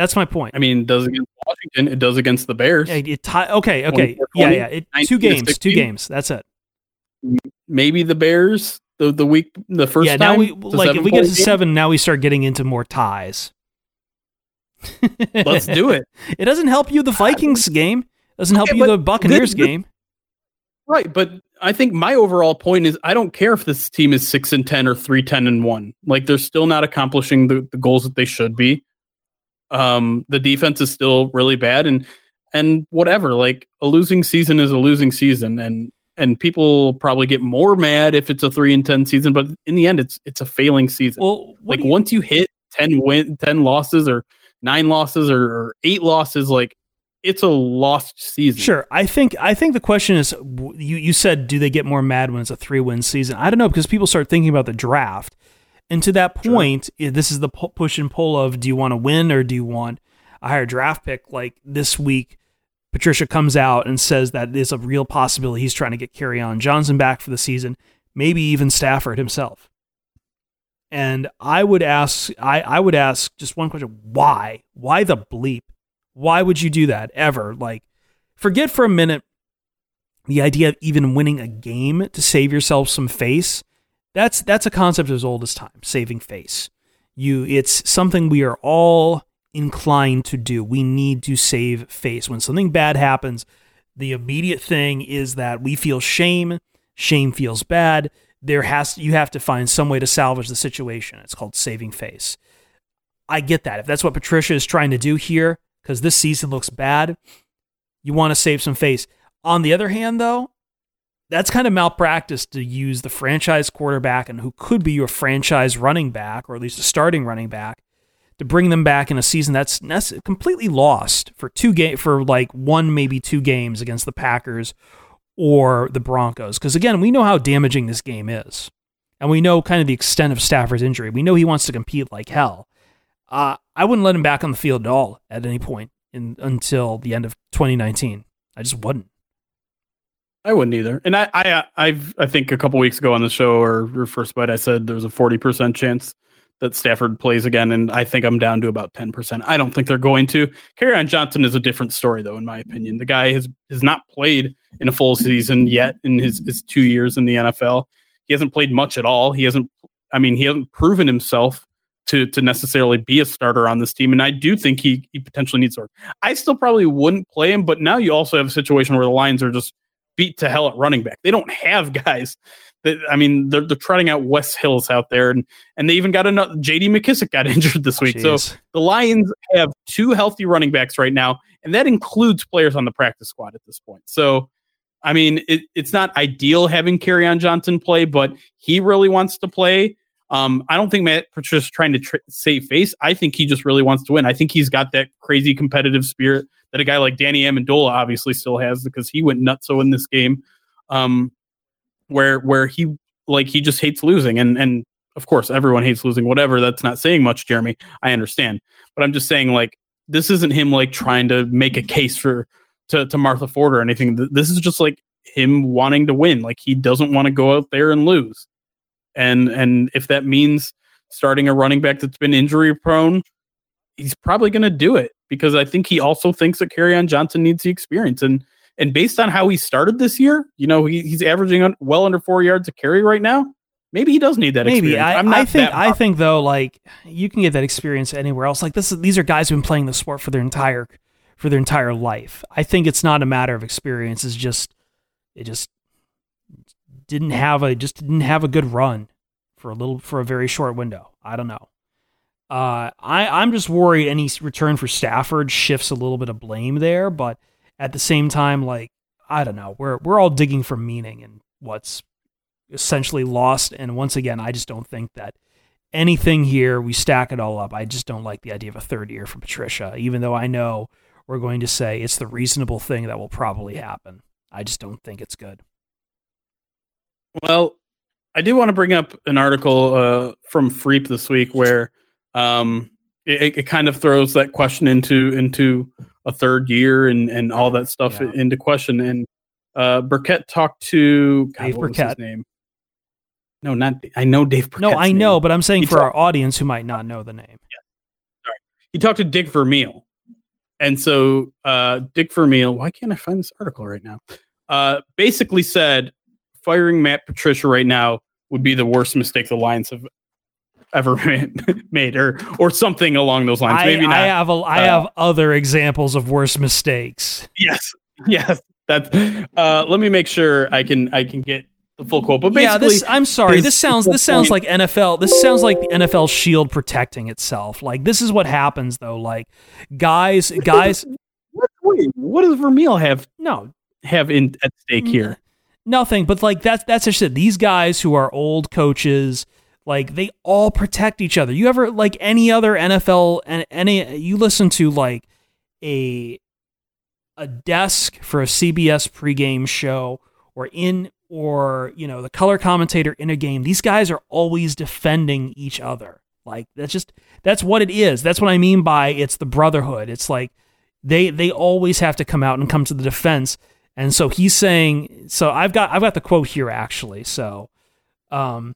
That's my point. I mean, it does against Washington. It does against the Bears. Yeah, it tie, okay, okay. Yeah, yeah. It, two games, two games. That's it. Maybe the Bears the the week the first yeah, now we like if we get to seven, now we start getting into more ties. Let's do it. It doesn't help you the Vikings game. Doesn't help okay, you the Buccaneers this, game. Right, but I think my overall point is I don't care if this team is six and ten or three ten and one. Like they're still not accomplishing the, the goals that they should be. Um, the defense is still really bad, and and whatever. Like a losing season is a losing season, and and people probably get more mad if it's a three and ten season. But in the end, it's it's a failing season. Well, like you, once you hit ten win, ten losses or nine losses or, or eight losses, like it's a lost season. Sure. I think I think the question is you you said do they get more mad when it's a 3-win season? I don't know because people start thinking about the draft. And to that point, sure. this is the push and pull of do you want to win or do you want a higher draft pick like this week Patricia comes out and says that there's a real possibility he's trying to get Kerryon Johnson back for the season, maybe even Stafford himself. And I would ask I, I would ask just one question, why? Why the bleep why would you do that ever? Like, forget for a minute the idea of even winning a game to save yourself some face. That's that's a concept as old as time, saving face. You it's something we are all inclined to do. We need to save face. When something bad happens, the immediate thing is that we feel shame, shame feels bad. There has you have to find some way to salvage the situation. It's called saving face. I get that. If that's what Patricia is trying to do here, because this season looks bad. You want to save some face. On the other hand, though, that's kind of malpractice to use the franchise quarterback and who could be your franchise running back, or at least a starting running back, to bring them back in a season that's completely lost for two game for like one maybe two games against the Packers or the Broncos. Because again, we know how damaging this game is, and we know kind of the extent of Stafford's injury. We know he wants to compete like hell. Uh, I wouldn't let him back on the field at all at any point in, until the end of 2019. I just wouldn't. I wouldn't either. And I, I, uh, I've, I think a couple weeks ago on the show or, or first bite, I said there was a 40% chance that Stafford plays again, and I think I'm down to about 10%. I don't think they're going to. Kerryon Johnson is a different story, though, in my opinion. The guy has has not played in a full season yet in his, his two years in the NFL. He hasn't played much at all. He hasn't, I mean, he hasn't proven himself to to necessarily be a starter on this team. And I do think he he potentially needs work. I still probably wouldn't play him, but now you also have a situation where the Lions are just beat to hell at running back. They don't have guys that I mean they're, they're trotting out Wes Hills out there, and and they even got another J.D. McKissick got injured this week. Jeez. So the Lions have two healthy running backs right now, and that includes players on the practice squad at this point. So. I mean, it, it's not ideal having on Johnson play, but he really wants to play. Um, I don't think Matt Patricia's trying to tr- save face. I think he just really wants to win. I think he's got that crazy competitive spirit that a guy like Danny Amendola obviously still has because he went nuts so in this game, um, where where he like he just hates losing and and of course everyone hates losing. Whatever, that's not saying much, Jeremy. I understand, but I'm just saying like this isn't him like trying to make a case for to to Martha Ford or anything. This is just like him wanting to win. Like he doesn't want to go out there and lose and and if that means starting a running back that's been injury prone, he's probably going to do it because I think he also thinks that Kerryon Johnson needs the experience and and based on how he started this year, you know, he, he's averaging well under four yards a carry right now. Maybe he does need that. Maybe I, I, think I think though, like you can get that experience anywhere else. Like this, is, these are guys who've been playing the sport for their entire for their entire life. I think it's not a matter of experience. It's just it just didn't have a just didn't have a good run for a little for a very short window. I don't know. Uh, I I'm just worried any return for Stafford shifts a little bit of blame there, but at the same time, like I don't know, we're we're all digging for meaning in what's essentially lost. And once again, I just don't think that anything here we stack it all up. I just don't like the idea of a third year for Patricia, even though I know we're going to say it's the reasonable thing that will probably happen. I just don't think it's good. Well, I do want to bring up an article uh, from Freep this week where um, it, it, kind of throws that question into into a third year and and all that stuff yeah. into question. And uh, Birkett talked to God, Dave Birkett. name? No, not I know Dave. Birkett's no, I know, name. but I'm saying he for talked, our audience who might not know the name. Yeah, sorry. He talked to Dick Vermeil, and so uh, Dick Vermeil. Why can't I find this article right now? Uh, basically said firing Matt Patricia right now would be the worst mistake the Lions have ever made, or or something along those lines. I, Maybe not. I have a, I uh, have other examples of worse mistakes. Yes, yes. That's. Uh, let me make sure I can I can get the full quote. But basically, yeah, this, I'm sorry. This sounds this sounds like NFL. This sounds like the NFL shield protecting itself. Like this is what happens though. Like guys, guys. What, wait, what does Vermeil have? No, have in at stake here nothing. But like that's that's just it. These guys who are old coaches, like they all protect each other. You ever like any other NFL and any you listen to like a a desk for a CBS pregame show or in or you know the color commentator in a game. These guys are always defending each other. Like that's just that's what it is. That's what I mean by it's the brotherhood. It's like they they always have to come out and come to the defense and so he's saying, so I've got I've got the quote here actually. So, um,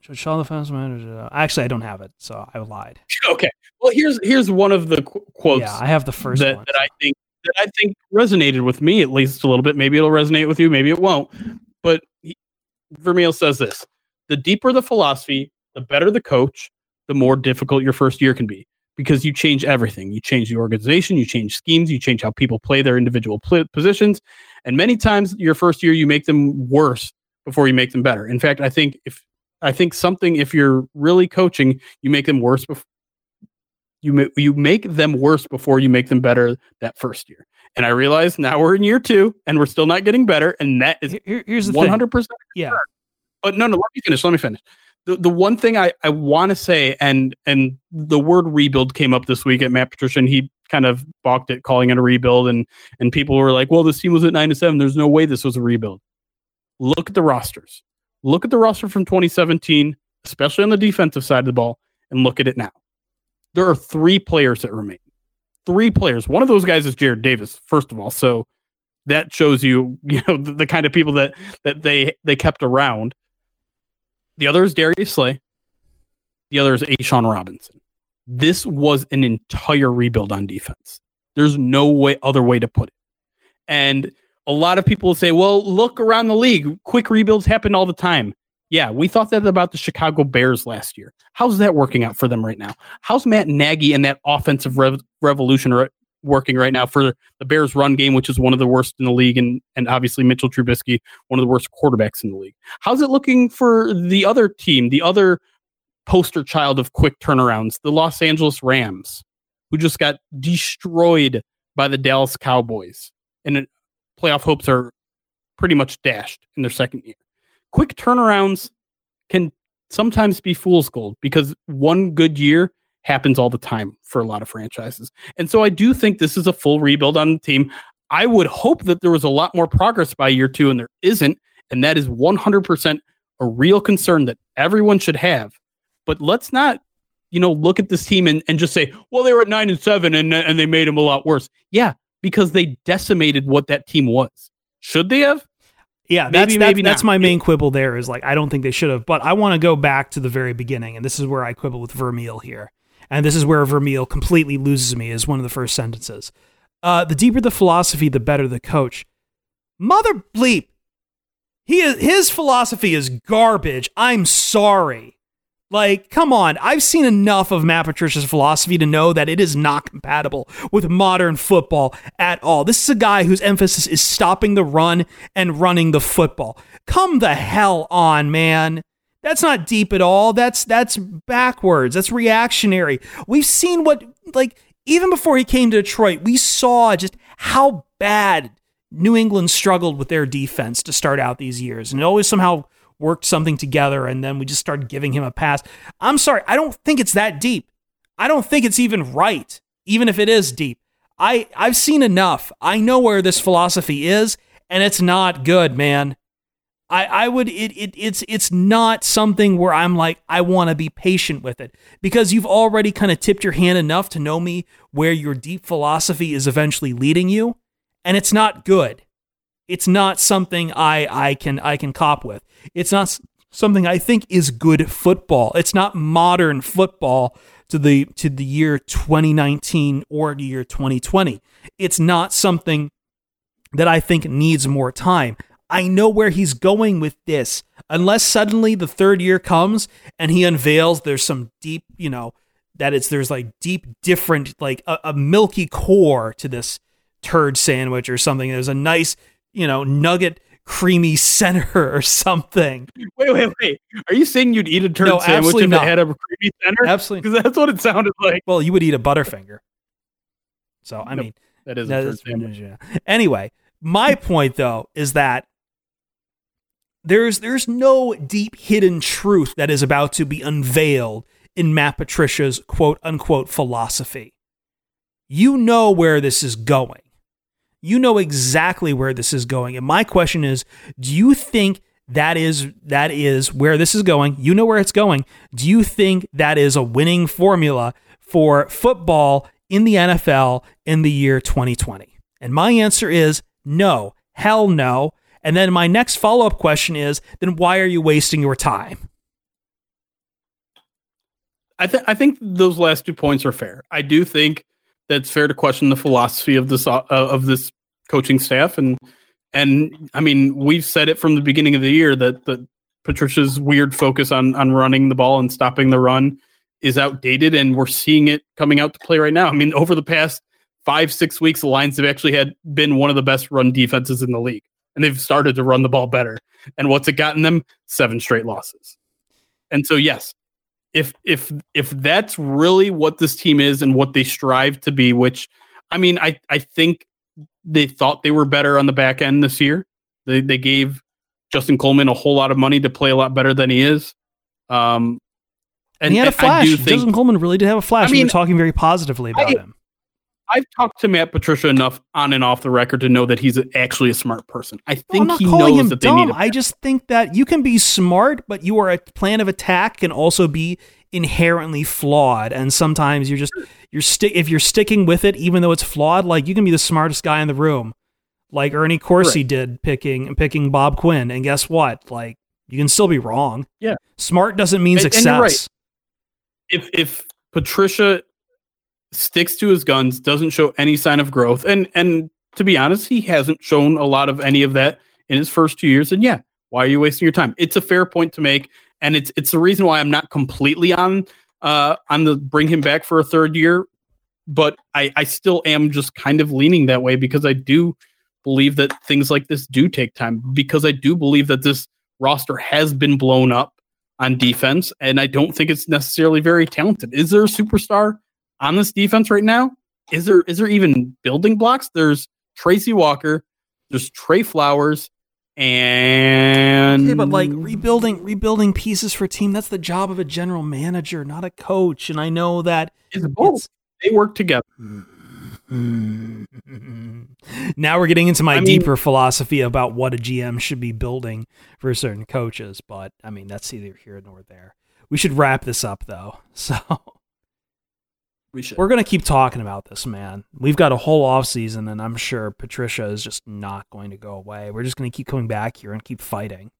should Shaw the fast manager? Actually, I don't have it, so I lied. Okay. Well, here's here's one of the qu- quotes. Yeah, I have the first that, one. that I think that I think resonated with me at least a little bit. Maybe it'll resonate with you. Maybe it won't. But he, Vermeil says this: the deeper the philosophy, the better the coach, the more difficult your first year can be because you change everything. You change the organization, you change schemes, you change how people play their individual pl- positions. And many times your first year, you make them worse before you make them better. In fact, I think if I think something, if you're really coaching, you make them worse before you ma- you make them worse before you make them better that first year. And I realize now we're in year two and we're still not getting better. And that is Here, here's the 100%. Thing. Yeah. But no, no, let me finish. Let me finish the, the one thing I, I want to say, and and the word rebuild came up this week at Matt Patricia, and he kind of balked at calling it a rebuild, and and people were like, "Well, this team was at nine to seven. There's no way this was a rebuild." Look at the rosters. Look at the roster from 2017, especially on the defensive side of the ball, and look at it now. There are three players that remain. Three players. One of those guys is Jarrad Davis, first of all. So that shows you, you know, the, the kind of people that that they they kept around. The other is Darius Slay. The other is A'Shawn Robinson. This was an entire rebuild on defense. There's no way other way to put it. And a lot of people will say, well, look around the league. Quick rebuilds happen all the time. Yeah, we thought that about the Chicago Bears last year. How's that working out for them right now? How's Matt Nagy and that offensive rev- revolution re- working right now for the Bears run game, which is one of the worst in the league, and, and obviously Mitchell Trubisky, one of the worst quarterbacks in the league? How's it looking for the other team, the other poster child of quick turnarounds, the Los Angeles Rams, who just got destroyed by the Dallas Cowboys? And playoff hopes are pretty much dashed in their second year. Quick turnarounds can sometimes be fool's gold because one good year happens all the time for a lot of franchises. And so I do think this is a full rebuild on the team. I would hope that there was a lot more progress by year two, and there isn't. And that is 100% a real concern that everyone should have. But let's not, you know, look at this team and, and just say, well, they were at nine and seven and, and they made them a lot worse. Yeah, because they decimated what that team was. Should they have? Yeah, maybe, that's, maybe that's, that's my main quibble there is like I don't think they should have, but I want to go back to the very beginning, and this is where I quibble with Vermeil here, and this is where Vermeil completely loses me is one of the first sentences. Uh, the deeper the philosophy, the better the coach. Mother bleep, he is, his philosophy is garbage. I'm sorry. Like, come on. I've seen enough of Matt Patricia's philosophy to know that it is not compatible with modern football at all. This is a guy whose emphasis is stopping the run and running the football. Come the hell on, man. That's not deep at all. That's that's backwards. That's reactionary. We've seen what like even before he came to Detroit, we saw just how bad New England struggled with their defense to start out these years. And it always somehow worked something together and then we just started giving him a pass. I'm sorry, I don't think it's that deep. I don't think it's even right, even if it is deep. I, I've seen enough. I know where this philosophy is, and it's not good, man. I, I would it, it it's it's not something where I'm like I want to be patient with it because you've already kind of tipped your hand enough to know me where your deep philosophy is eventually leading you and it's not good. It's not something I I can I can cop with. It's not something I think is good football. It's not modern football to the to the year 2019 or the year 2020. It's not something that I think needs more time. I know where he's going with this. Unless suddenly the third year comes and he unveils there's some deep, you know, that it's there's like deep different like a, a milky core to this turd sandwich or something. There's a nice you know, nugget creamy center or something. Wait, wait, wait. Are you saying you'd eat a turd no, sandwich if not. it had a creamy center? Absolutely. Because that's what it sounded like. Well, you would eat a Butterfinger. So, I mean, that is, that is yeah. Anyway, my point though is that there's there's no deep hidden truth that is about to be unveiled in Matt Patricia's quote unquote philosophy. You know where this is going. You know exactly where this is going. And my question is, do you think that is that is where this is going? You know where it's going. Do you think that is a winning formula for football in the NFL in the year 2020? And my answer is no. Hell no. And then my next follow-up question is, then why are you wasting your time? I, th- I think those last two points are fair. I do think that's fair to question the philosophy of this uh, of this coaching staff and and I mean we've said it from the beginning of the year that that Patricia's weird focus on on running the ball and stopping the run is outdated and we're seeing it coming out to play right now. I mean over the past 5 6 weeks the Lions have actually had been one of the best run defenses in the league and they've started to run the ball better. And what's it gotten them? Seven straight losses. And so yes, if if if that's really what this team is and what they strive to be, which I mean, I I think they thought they were better on the back end this year. They they gave Justin Coleman a whole lot of money to play a lot better than he is. Um, and, and he had a flash. Think, Justin Coleman really did have a flash. I mean, we were talking very positively about I, him. I've talked to Matt Patricia enough on and off the record to know that he's actually a smart person. I think he knows that dumb. they need. I just think that you can be smart, but you are a plan of attack can also be inherently flawed, and sometimes you're just you're stick if you're sticking with it, even though it's flawed. Like you can be the smartest guy in the room, like Ernie Accorsi right. did picking picking Bob Quinn, and guess what? Like you can still be wrong. Yeah, smart doesn't mean and, success. And right. if if Patricia sticks to his guns, doesn't show any sign of growth, and and to be honest, he hasn't shown a lot of any of that in his first two years. And yeah, why are you wasting your time? It's a fair point to make, and it's it's the reason why I'm not completely on uh on the bring him back for a third year, but I I still am just kind of leaning that way because I do believe that things like this do take time because I do believe that this roster has been blown up on defense, and I don't think it's necessarily very talented. Is there a superstar on this defense right now? Is there is there even building blocks? There's Tracy Walker, there's Trey Flowers, and okay, but like rebuilding rebuilding pieces for a team, that's the job of a general manager, not a coach. And I know that it's both. They work together. now we're getting into my I mean, deeper philosophy about what a GM should be building for certain coaches, but I mean that's either here nor there. We should wrap this up though. So we should. We're gonna keep talking about this, man. We've got a whole off season, and I'm sure Patricia is just not going to go away. We're just gonna keep coming back here and keep fighting.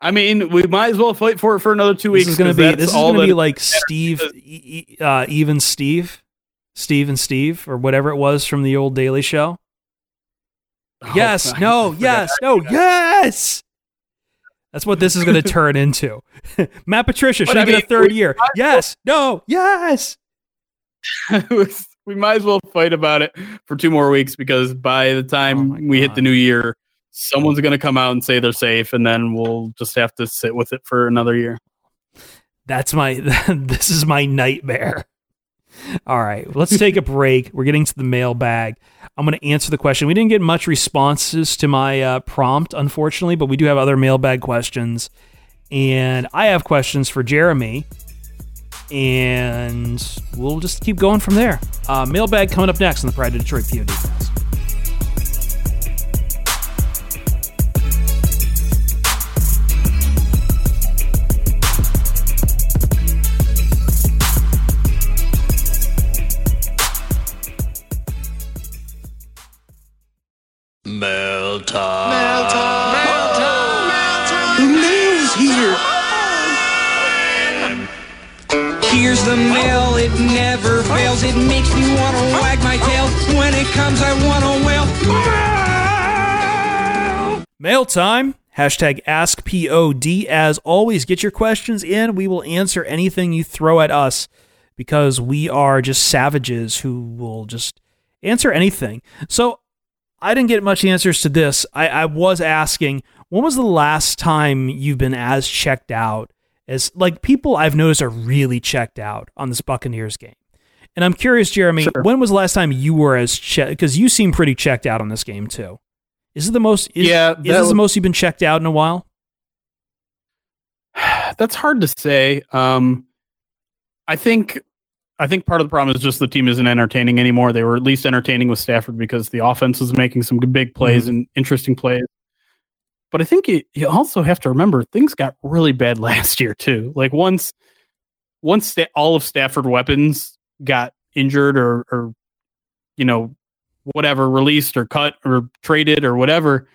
I mean, we might as well fight for it for another two weeks. This is gonna be this is gonna be like Steve, uh, even Steve, Steve and Steve, or whatever it was from the old Daily Show. Oh, yes, no, yes, no, yes. That's what this is going to turn into. Matt Patricia should I mean, get a third year. Yes. No. Yes. we might as well fight about it for two more weeks because by the time oh we hit the new year, someone's going to come out and say they're safe, and then we'll just have to sit with it for another year. That's my. this is my nightmare. All right, let's take a break. We're getting to the mailbag. I'm going to answer the question. We didn't get much responses to my uh, prompt, unfortunately, but we do have other mailbag questions. And I have questions for Jeremy. And we'll just keep going from there. Uh, mailbag coming up next on the Pride of Detroit POD. Mail time. Mail time. Mail time. Mail time. The mail's here. Here's the mail. It never fails. It makes me want to wag my tail. When it comes, I want to wail. Mail. Mail time. Hashtag AskPOD. As always, get your questions in. We will answer anything you throw at us because we are just savages who will just answer anything. So I didn't get much answers to this. I, I was asking, when was the last time you've been as checked out as like people I've noticed are really checked out on this Buccaneers game? And I'm curious, Jeremy, sure. when was the last time you were as checked? Because you seem pretty checked out on this game too. Is it the most? Is, yeah, is this the most you've been checked out in a while? That's hard to say. Um, I think I think part of the problem is just the team isn't entertaining anymore. They were at least entertaining with Stafford because the offense was making some big plays mm-hmm. and interesting plays. But I think you, you also have to remember things got really bad last year too. Like once once sta- all of Stafford weapons got injured or or you know whatever released or cut or traded or whatever,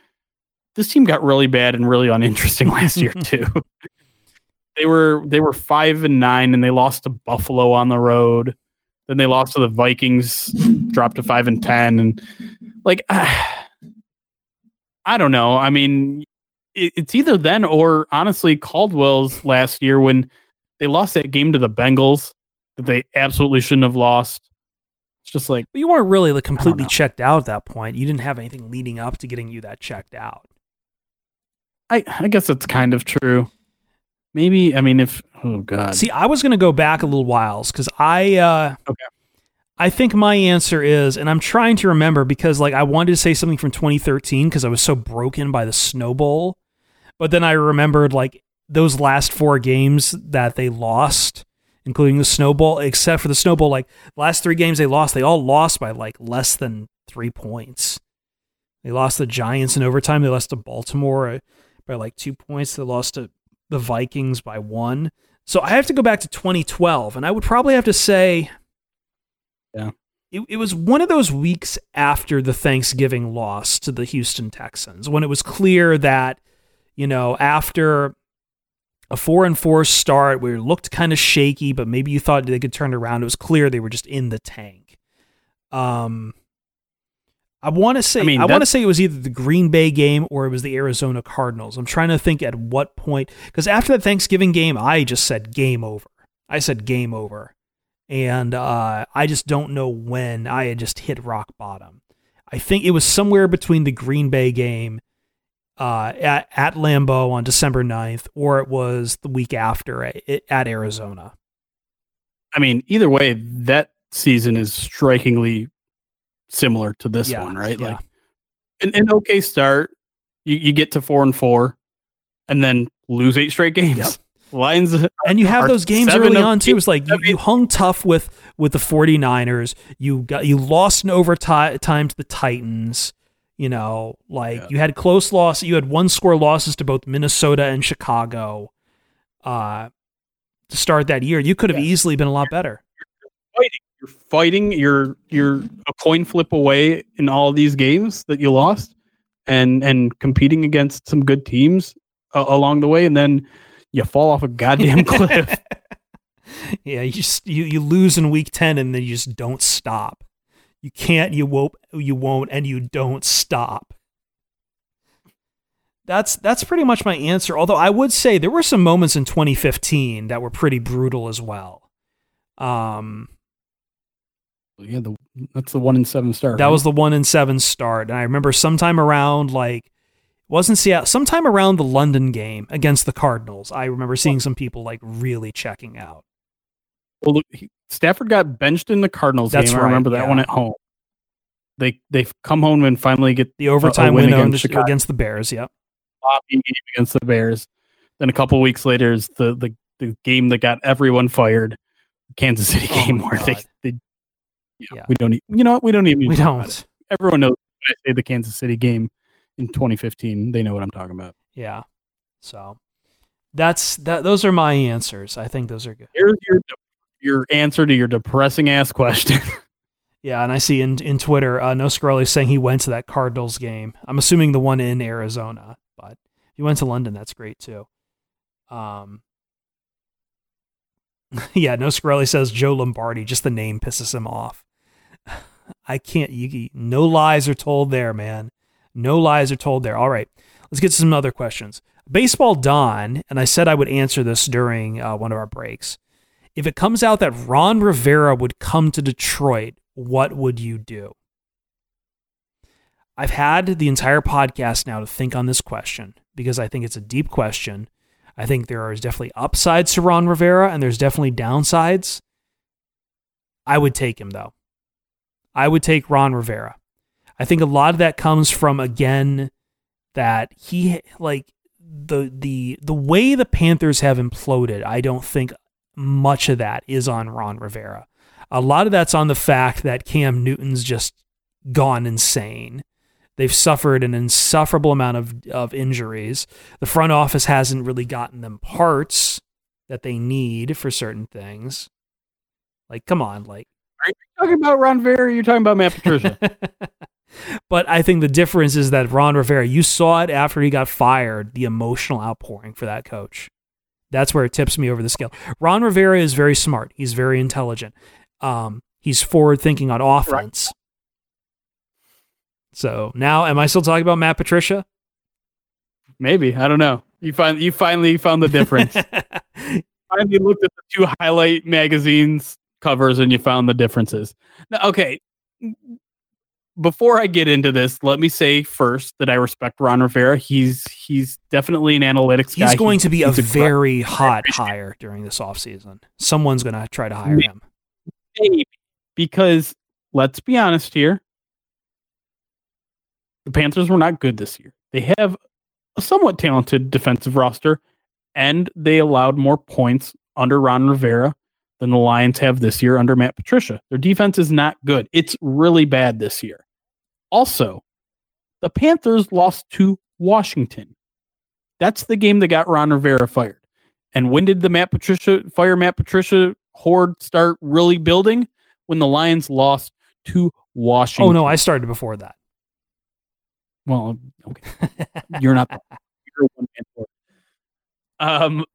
this team got really bad and really uninteresting last year too they were they were five and nine, and they lost to Buffalo on the road. Then they lost to the Vikings, dropped to five and ten, and like I don't know. I mean, it, it's either then or honestly Caldwell's last year when they lost that game to the Bengals that they absolutely shouldn't have lost. It's just like you weren't really like completely checked out at that point. You didn't have anything leading up to getting you that checked out. I I guess that's kind of true. Maybe I mean if oh god. See, I was going to go back a little whiles because I uh, okay. I think my answer is, and I'm trying to remember because like I wanted to say something from 2013 because I was so broken by the snowball, but then I remembered like those last four games that they lost, including the snowball, except for the snowball. Like last three games they lost, they all lost by like less than three points. They lost the Giants in overtime. They lost to Baltimore by like two points. They lost to the Vikings by one. So I have to go back to 2012, and I would probably have to say, yeah, it, it was one of those weeks after the Thanksgiving loss to the Houston Texans when it was clear that, you know, after a four and four start where it looked kind of shaky, but maybe you thought they could turn it around. It was clear they were just in the tank. Um, I want to say I, mean, I want to say it was either the Green Bay game or it was the Arizona Cardinals. I'm trying to think at what point because after that Thanksgiving game, I just said game over. I said game over, and uh, I just don't know when I had just hit rock bottom. I think it was somewhere between the Green Bay game uh, at, at Lambeau on December 9th, or it was the week after at, at Arizona. I mean, either way, that season is strikingly similar to this Yeah, one, right? yeah. Like an, an okay start. You, you get to four and four, and then lose eight straight games. Yep. Lions And you have those games early on too. It's like you, you hung tough with with the 49ers. You got you lost in overtime time to the Titans. You know, like Yeah. you had close loss. You had one score losses to both Minnesota and Chicago. Uh, to start that year, you could have Yeah. easily been a lot better. Fighting. You're fighting. You're you're a coin flip away in all these games that you lost, and and competing against some good teams uh, along the way, and then you fall off a goddamn cliff. yeah, you just you, you lose in week ten and then you just don't stop. You can't, you won't, you won't, and you don't stop. That's that's pretty much my answer. Although I would say there were some moments in 2015 that were pretty brutal as well. Um, yeah, the, that's the one in seven start. that right? was the one in seven start, and I remember sometime around like wasn't Seattle, sometime around the London game against the Cardinals. I remember seeing some people like really checking out. Well, look, he, Stafford got benched in the Cardinals That's game. right, I remember that yeah. one at home. They they come home and finally get The overtime win window against against, the Bears. Yep. game against the Bears. Then a couple weeks later is the the, the game that got everyone fired, Kansas City Oh game my where God. they yeah, Yeah. we don't e- you know what we don't even We talk about it. don't. Everyone knows when I say the Kansas City game in 2015. They know what I'm talking about. Yeah. So that's that. Those are my answers. I think those are good. Here's your your answer to your depressing ass question. Yeah, and I see in in Twitter, uh, No Scrolly saying he went to that Cardinals game. I'm assuming the one in Arizona, but if he went to London. That's great too. Um. Yeah, No Scrolly says Joe Lombardi. Just the name pisses him off. I can't. You, no lies are told there, man. No lies are told there. All right, let's get to some other questions. Baseball Don, and I said I would answer this during uh, one of our breaks. If it comes out that Ron Rivera would come to Detroit, what would you do? I've had the entire podcast now to think on this question because I think it's a deep question. I think there is definitely upsides to Ron Rivera and there's definitely downsides. I would take him though. I would take Ron Rivera. I think a lot of that comes from again that he like the the the way the Panthers have imploded. I don't think much of that is on Ron Rivera. A lot of that's on the fact that Cam Newton's just gone insane. They've suffered an insufferable amount of, of injuries. The front office hasn't really gotten them parts that they need for certain things. Like, come on, like. Talking about Ron Rivera, You're talking about Matt Patricia. but I think the difference is that Ron Rivera, you saw it after he got fired, the emotional outpouring for that coach. That's where it tips me over the scale. Ron Rivera is very smart. He's very intelligent. Um, he's forward thinking on offense. So now, am I still talking about Matt Patricia? Maybe I don't know. You find you finally found the difference. finally looked at the two highlight magazines covers and you found the differences. Now, okay. Before I get into this, let me say first that I respect Ron Rivera. He's he's definitely an analytics guy. He's going He- to be a great- very hot hire during this offseason. Someone's going to try to hire him. Maybe. because let's be honest here. The Panthers were not good this year. They have a somewhat talented defensive roster, and they allowed more points under Ron Rivera than the Lions have this year under Matt Patricia. Their defense is not good. It's really bad this year. Also, the Panthers lost to Washington. That's the game that got Ron Rivera fired. And when did the Matt Patricia fire Matt Patricia horde start really building? When the Lions lost to Washington. Oh, no, I started before that. Well, okay. You're not. You're one man. Um,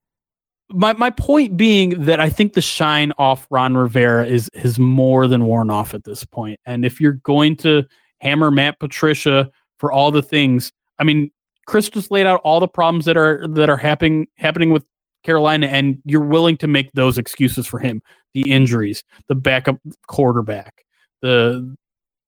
my my point being that I think the shine off Ron Rivera is is more than worn off at this point. And if you're going to hammer Matt Patricia for all the things, I mean, Chris just laid out all the problems that are that are happening happening with Carolina, and you're willing to make those excuses for him: the injuries, the backup quarterback, the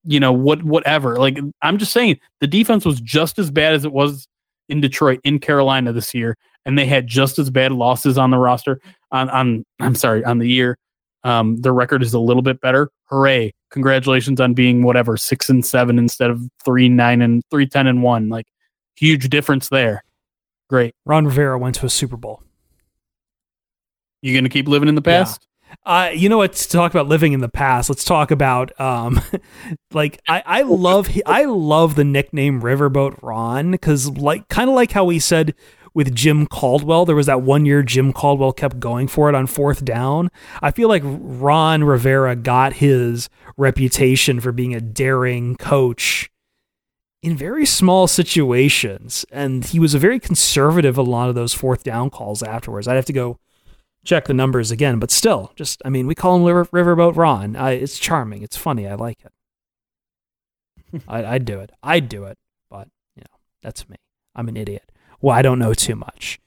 you know what whatever. Like I'm just saying, the defense was just as bad as it was in Detroit, in Carolina this year, and they had just as bad losses on the roster. On on I'm sorry, on the year. Um, their record is a little bit better. Hooray! Congratulations on being whatever six and seven instead of three nine and three ten and one. Like huge difference there. Great. Ron Rivera went to a Super Bowl. You gonna keep living in the past? Uh, you know what? To talk about living in the past, let's talk about um, like I, I love I love the nickname Riverboat Ron because like kind of like how we said with Jim Caldwell, there was that one year Jim Caldwell kept going for it on fourth down. I feel like Ron Rivera got his reputation for being a daring coach in very small situations, and he was a very conservative a lot of those fourth down calls afterwards. I'd have to go check the numbers again, but still, just I mean, we call him River, Riverboat Ron. I, it's charming. It's funny. I like it. I, I'd do it. I'd do it, but you know, that's me. I'm an idiot. Well, I don't know too much.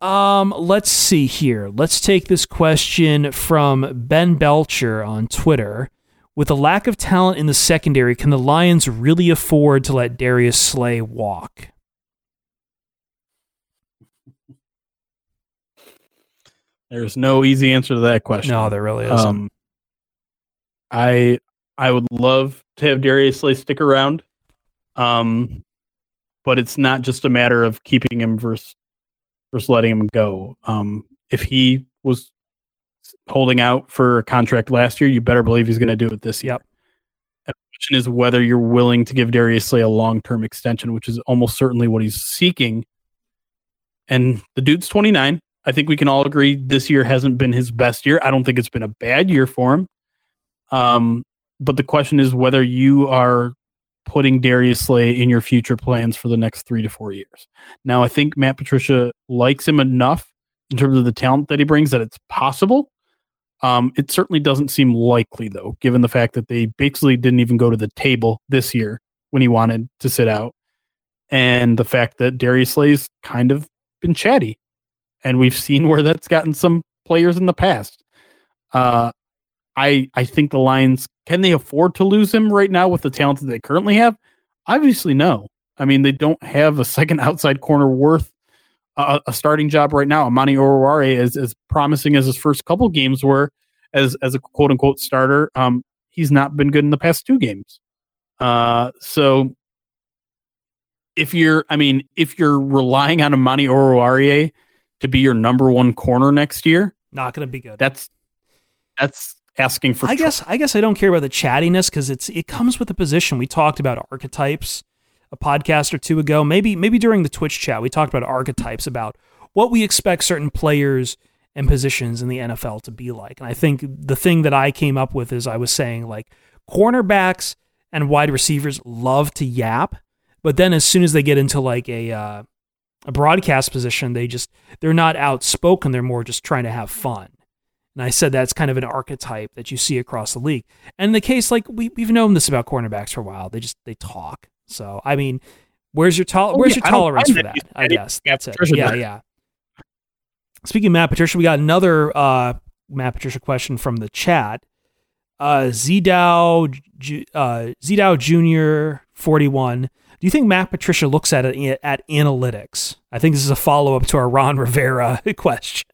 Um, let's see here. Let's take this question from Ben Belcher on Twitter. With a lack of talent in the secondary, can the Lions really afford to let Darius Slay walk? There's no easy answer to that question. No, there really isn't. Um, I I would love to have Darius Slay stick around, um, but it's not just a matter of keeping him versus versus letting him go. Um, if he was holding out for a contract last year, you better believe he's going to do it this year. Yep. The question is whether you're willing to give Darius Slay a long term extension, which is almost certainly what he's seeking. And the dude's 29. I think we can all agree this year hasn't been his best year. I don't think it's been a bad year for him. Um, but the question is whether you are putting Darius Slay in your future plans for the next three to four years. Now, I think Matt Patricia likes him enough in terms of the talent that he brings that it's possible. Um, it certainly doesn't seem likely, though, given the fact that they basically didn't even go to the table this year when he wanted to sit out, and the fact that Darius Slay's kind of been chatty and we've seen where that's gotten some players in the past. Uh, I I think the Lions can they afford to lose him right now with the talent that they currently have? Obviously, no. I mean, they don't have a second outside corner worth a, a starting job right now. Amani Oruwariye is as promising as his first couple games were as as a quote unquote starter. Um, he's not been good in the past two games. Uh, so if you're, I mean, if you're relying on Amani Oruwariye to be your number one corner next year, not going to be good. That's that's asking for. I tr- guess I guess I don't care about the chattiness because it's it comes with the position. We talked about archetypes a podcast or two ago. Maybe maybe during the Twitch chat we talked about archetypes about what we expect certain players and positions in the NFL to be like. And I think the thing that I came up with is I was saying like cornerbacks and wide receivers love to yap, but then as soon as they get into like a uh, a broadcast position, they just they're not outspoken. They're more just trying to have fun. And I said that's kind of an archetype that you see across the league. And in the case, like we we've known this about cornerbacks for a while. They just they talk. So I mean, where's your tol- oh, where's yeah, your tolerance for that? I guess that's it. Yeah, yeah. Speaking of Matt Patricia, we got another uh, Matt Patricia question from the chat. Uh, Zdow, uh, Zdow Junior forty one do you think Matt Patricia looks at it at analytics? I think this is a follow up to our Ron Rivera question.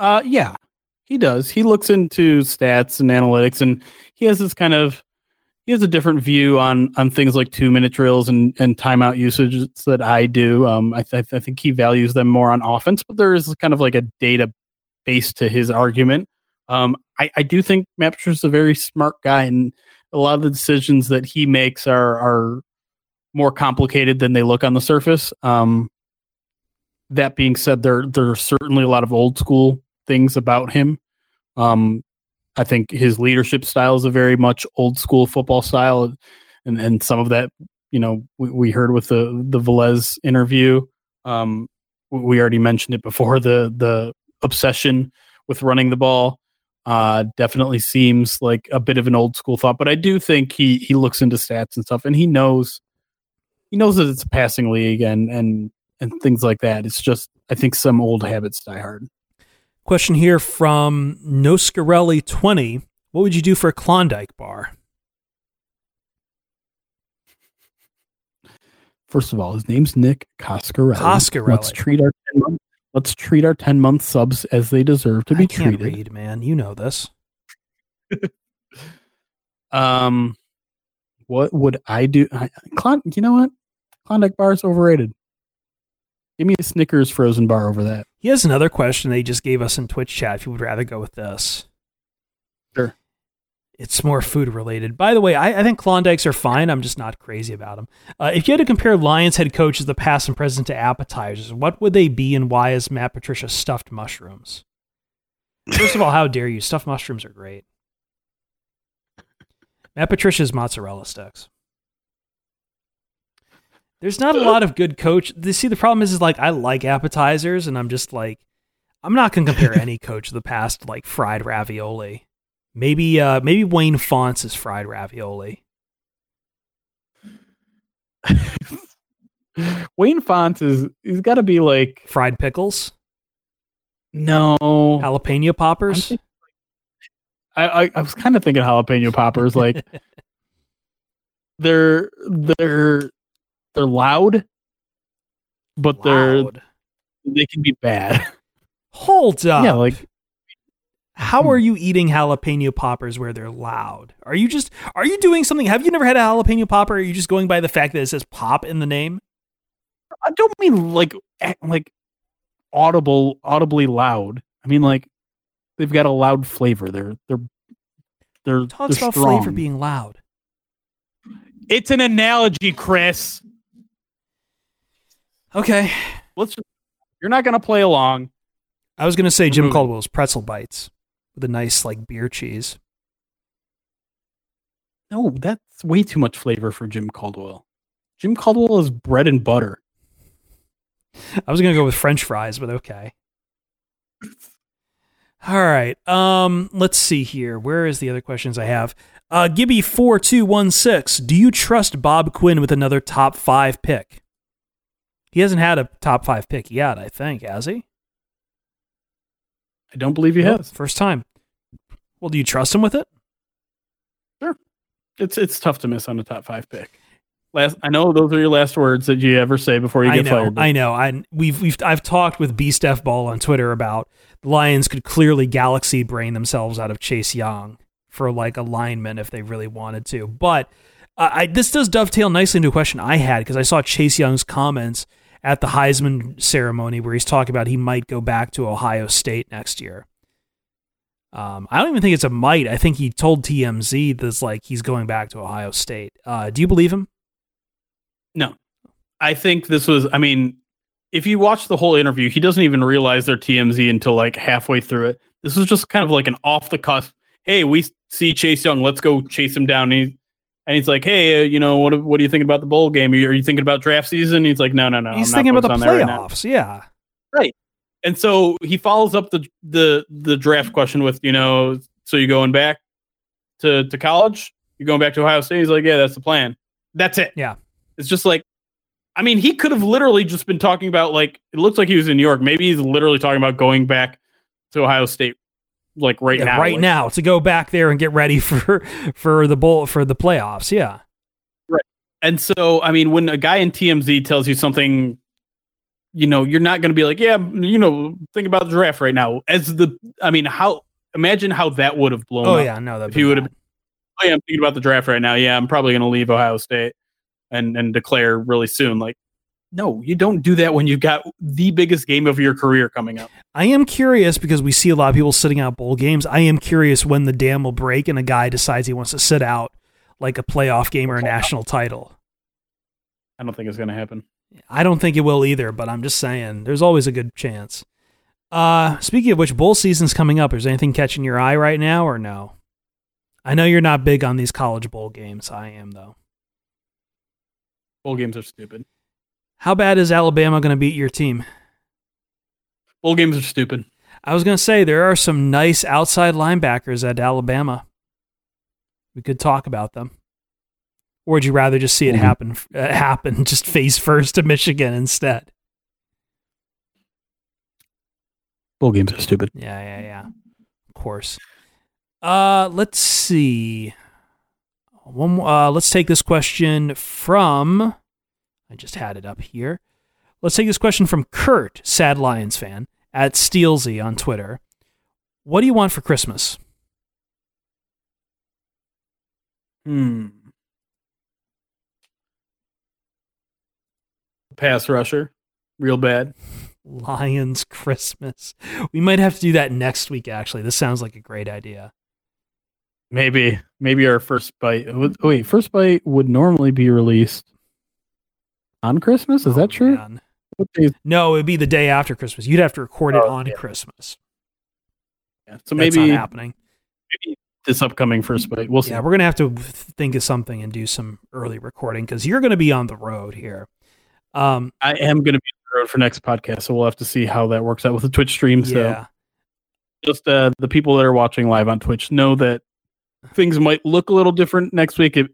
Uh, yeah, he does. He looks into stats and analytics, and he has this kind of he has a different view on on things like two minute drills and and timeout usage that I do. Um, I, th- I think he values them more on offense, but there is kind of like a data base to his argument. Um, I, I do think is a very smart guy, and a lot of the decisions that he makes are are more complicated than they look on the surface. Um, that being said, there there are certainly a lot of old school things about him. Um, I think his leadership style is a very much old school football style, and and some of that you know we, we heard with the the Velez interview. Um, we already mentioned it before the the obsession with running the ball uh, definitely seems like a bit of an old school thought. But I do think he he looks into stats and stuff, and he knows he knows that it's a passing league and and and things like that. It's just I think some old habits die hard. Question here from Noscarelli twenty. What would you do for a Klondike bar? First of all, his name's Nick Coscarelli. Coscarelli. Let's treat our 10 month, let's treat our ten month subs as they deserve to be I can't treated. read, man. You know this. Um, what would I do? I, Klon, you know what? Klondike bar is overrated. Give me a Snickers frozen bar over that. He has another question they just gave us in Twitch chat. If you would rather go with this, Sure. It's more food related. By the way, I, I think Klondikes are fine. I'm just not crazy about them. Uh, if you had to compare Lions head coaches, the past and present, to appetizers, what would they be, and why is Matt Patricia stuffed mushrooms? First of all, how dare you? Stuffed mushrooms are great. Matt Patricia's mozzarella sticks. There's not a lot of good coach. See, the problem is, is like I like appetizers, and I'm just like, I'm not gonna compare any coach of the past to, like fried ravioli. Maybe, uh, maybe Wayne Fontes is fried ravioli. Wayne Fontes is he's got to be like Fried pickles, no. jalapeno poppers. I I, I was kind of thinking jalapeno poppers. Like they're they're they're loud, but they're they can be bad. Hold up. yeah, like How hmm. are you eating jalapeno poppers where they're loud? Are you just are you doing something? Have you never had a jalapeno popper? Or are you just going by the fact that it says pop in the name? I don't mean like like audible audibly loud. I mean like they've got a loud flavor. They're they're they're Talks they're about flavor being loud. It's an analogy, Chris. Okay. Let's just, you're not gonna play along. I was gonna say Jim moving. Caldwell's pretzel bites with a nice like beer cheese. No, that's way too much flavor for Jim Caldwell. Jim Caldwell is bread and butter. I was gonna go with French fries, but okay. All right. Um, let's see here. Where is the other questions I have? Uh, Gibby four two one six. Do you trust Bob Quinn with another top five pick? He hasn't had a top five pick yet, I think, has he? I don't believe he Nope, has. First time. Well, do you trust him with it? Sure. It's it's tough to miss on a top five pick. Last, I know those are your last words that you ever say before you I get know, fired. I know. I we've we've I've talked with B Steph Ball on Twitter about the Lions could clearly galaxy brain themselves out of Chase Young for like a lineman if they really wanted to. But uh, I this does dovetail nicely into a question I had because I saw Chase Young's comments at the Heisman ceremony where he's talking about he might go back to Ohio State next year. Um, I don't even think it's a might. I think he told TMZ that's like he's going back to Ohio State. Uh, do you believe him? No, I think this was. I mean, if you watch the whole interview, he doesn't even realize they're TMZ until like halfway through it. This was just kind of like an off the cuff. Hey, we see Chase Young. Let's go chase him down. And, he, and he's like, Hey, uh, you know what? What are you thinking about the bowl game? Are you, are you thinking about draft season? He's like, No, no, no. he's I'm not thinking about the that right playoffs. yeah. Right. And so he follows up the the the draft question with, you know, so you going back to to college? You're going back to Ohio State? He's like, yeah, that's the plan. That's it. Yeah. It's just like, I mean, he could have literally just been talking about like it looks like he was in New York. Maybe he's literally talking about going back to Ohio State, like right Yeah, now. right Like, now to go back there and get ready for for the bowl for the playoffs. Yeah. right. And so, I mean, when a guy in TMZ tells you something, you know, you're not going to be like, yeah, you know, think about the draft right now. As the, I mean, how imagine how that would have blown Oh up. yeah, no, that if he would have oh yeah, I'm thinking about the draft right now. Yeah, I'm probably going to leave Ohio State and and declare really soon. Like, no, you don't do that when you've got the biggest game of your career coming up. I am curious because we see a lot of people sitting out bowl games. I am curious when the dam will break and a guy decides he wants to sit out like a playoff game or a national title. I don't think it's going to happen. I don't think it will either, but I'm just saying there's always a good chance. Uh, speaking of which, bowl season's coming up. Is anything catching your eye right now or no? I know you're not big on these college bowl games. I am though. Bowl games are stupid. How bad is Alabama going to beat your team? Bowl games are stupid. I was going to say there are some nice outside linebackers at Alabama. We could talk about them. Or would you rather just see it Mhm. happen uh, happen just face first to Michigan instead? Bowl games are stupid. Yeah, yeah, yeah. Of course. Uh, let's see. One. Uh, let's take this question from. I just had it up here. Let's take this question from Kurt, sad Lions fan at Steelsy on Twitter. What do you want for Christmas? Hmm. Pass rusher, real bad. Lions Christmas. We might have to do that next week. Actually, this sounds like a great idea. Maybe, maybe our first bite. would- Wait, first bite would normally be released on Christmas. Is Oh, that true? man. No, it would be the day after Christmas. You'd have to record it Oh, on yeah. Christmas. yeah, So That's maybe, not happening. maybe this upcoming first bite. We'll see. Yeah, we're gonna have to think of something and do some early recording because you're gonna be on the road here. Um, I am going to be on the road for next podcast, so we'll have to see how that works out with the Twitch stream. So yeah, just uh, the people that are watching live on Twitch know that things might look a little different next week if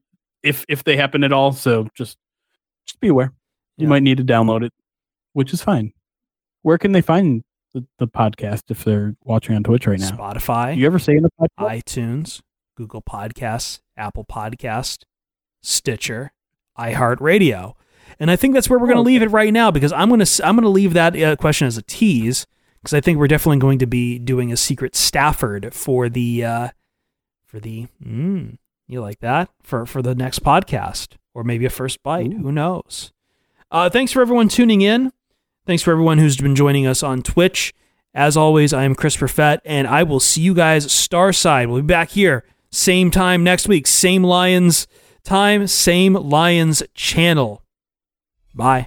if, if they happen at all. So just just be aware. You Yeah. might need to download it, which is fine. Where can they find the, the podcast if they're watching on Twitch right now? Spotify, You ever say in the podcast? iTunes, Google Podcasts, Apple Podcast, Stitcher, iHeartRadio. And I think that's where we're going to Oh, leave it right now because I'm going to I'm going to leave that uh, question as a tease because I think we're definitely going to be doing a secret Stafford for the uh, for the mm, you like that for for the next podcast or maybe a first bite. Ooh. Who knows? Uh, thanks for everyone tuning in. Thanks for everyone who's been joining us on Twitch. As always, I am Chris Perfett, and I will see you guys Starside. We'll be back here same time next week, same Lions time, same Lions channel. Bye.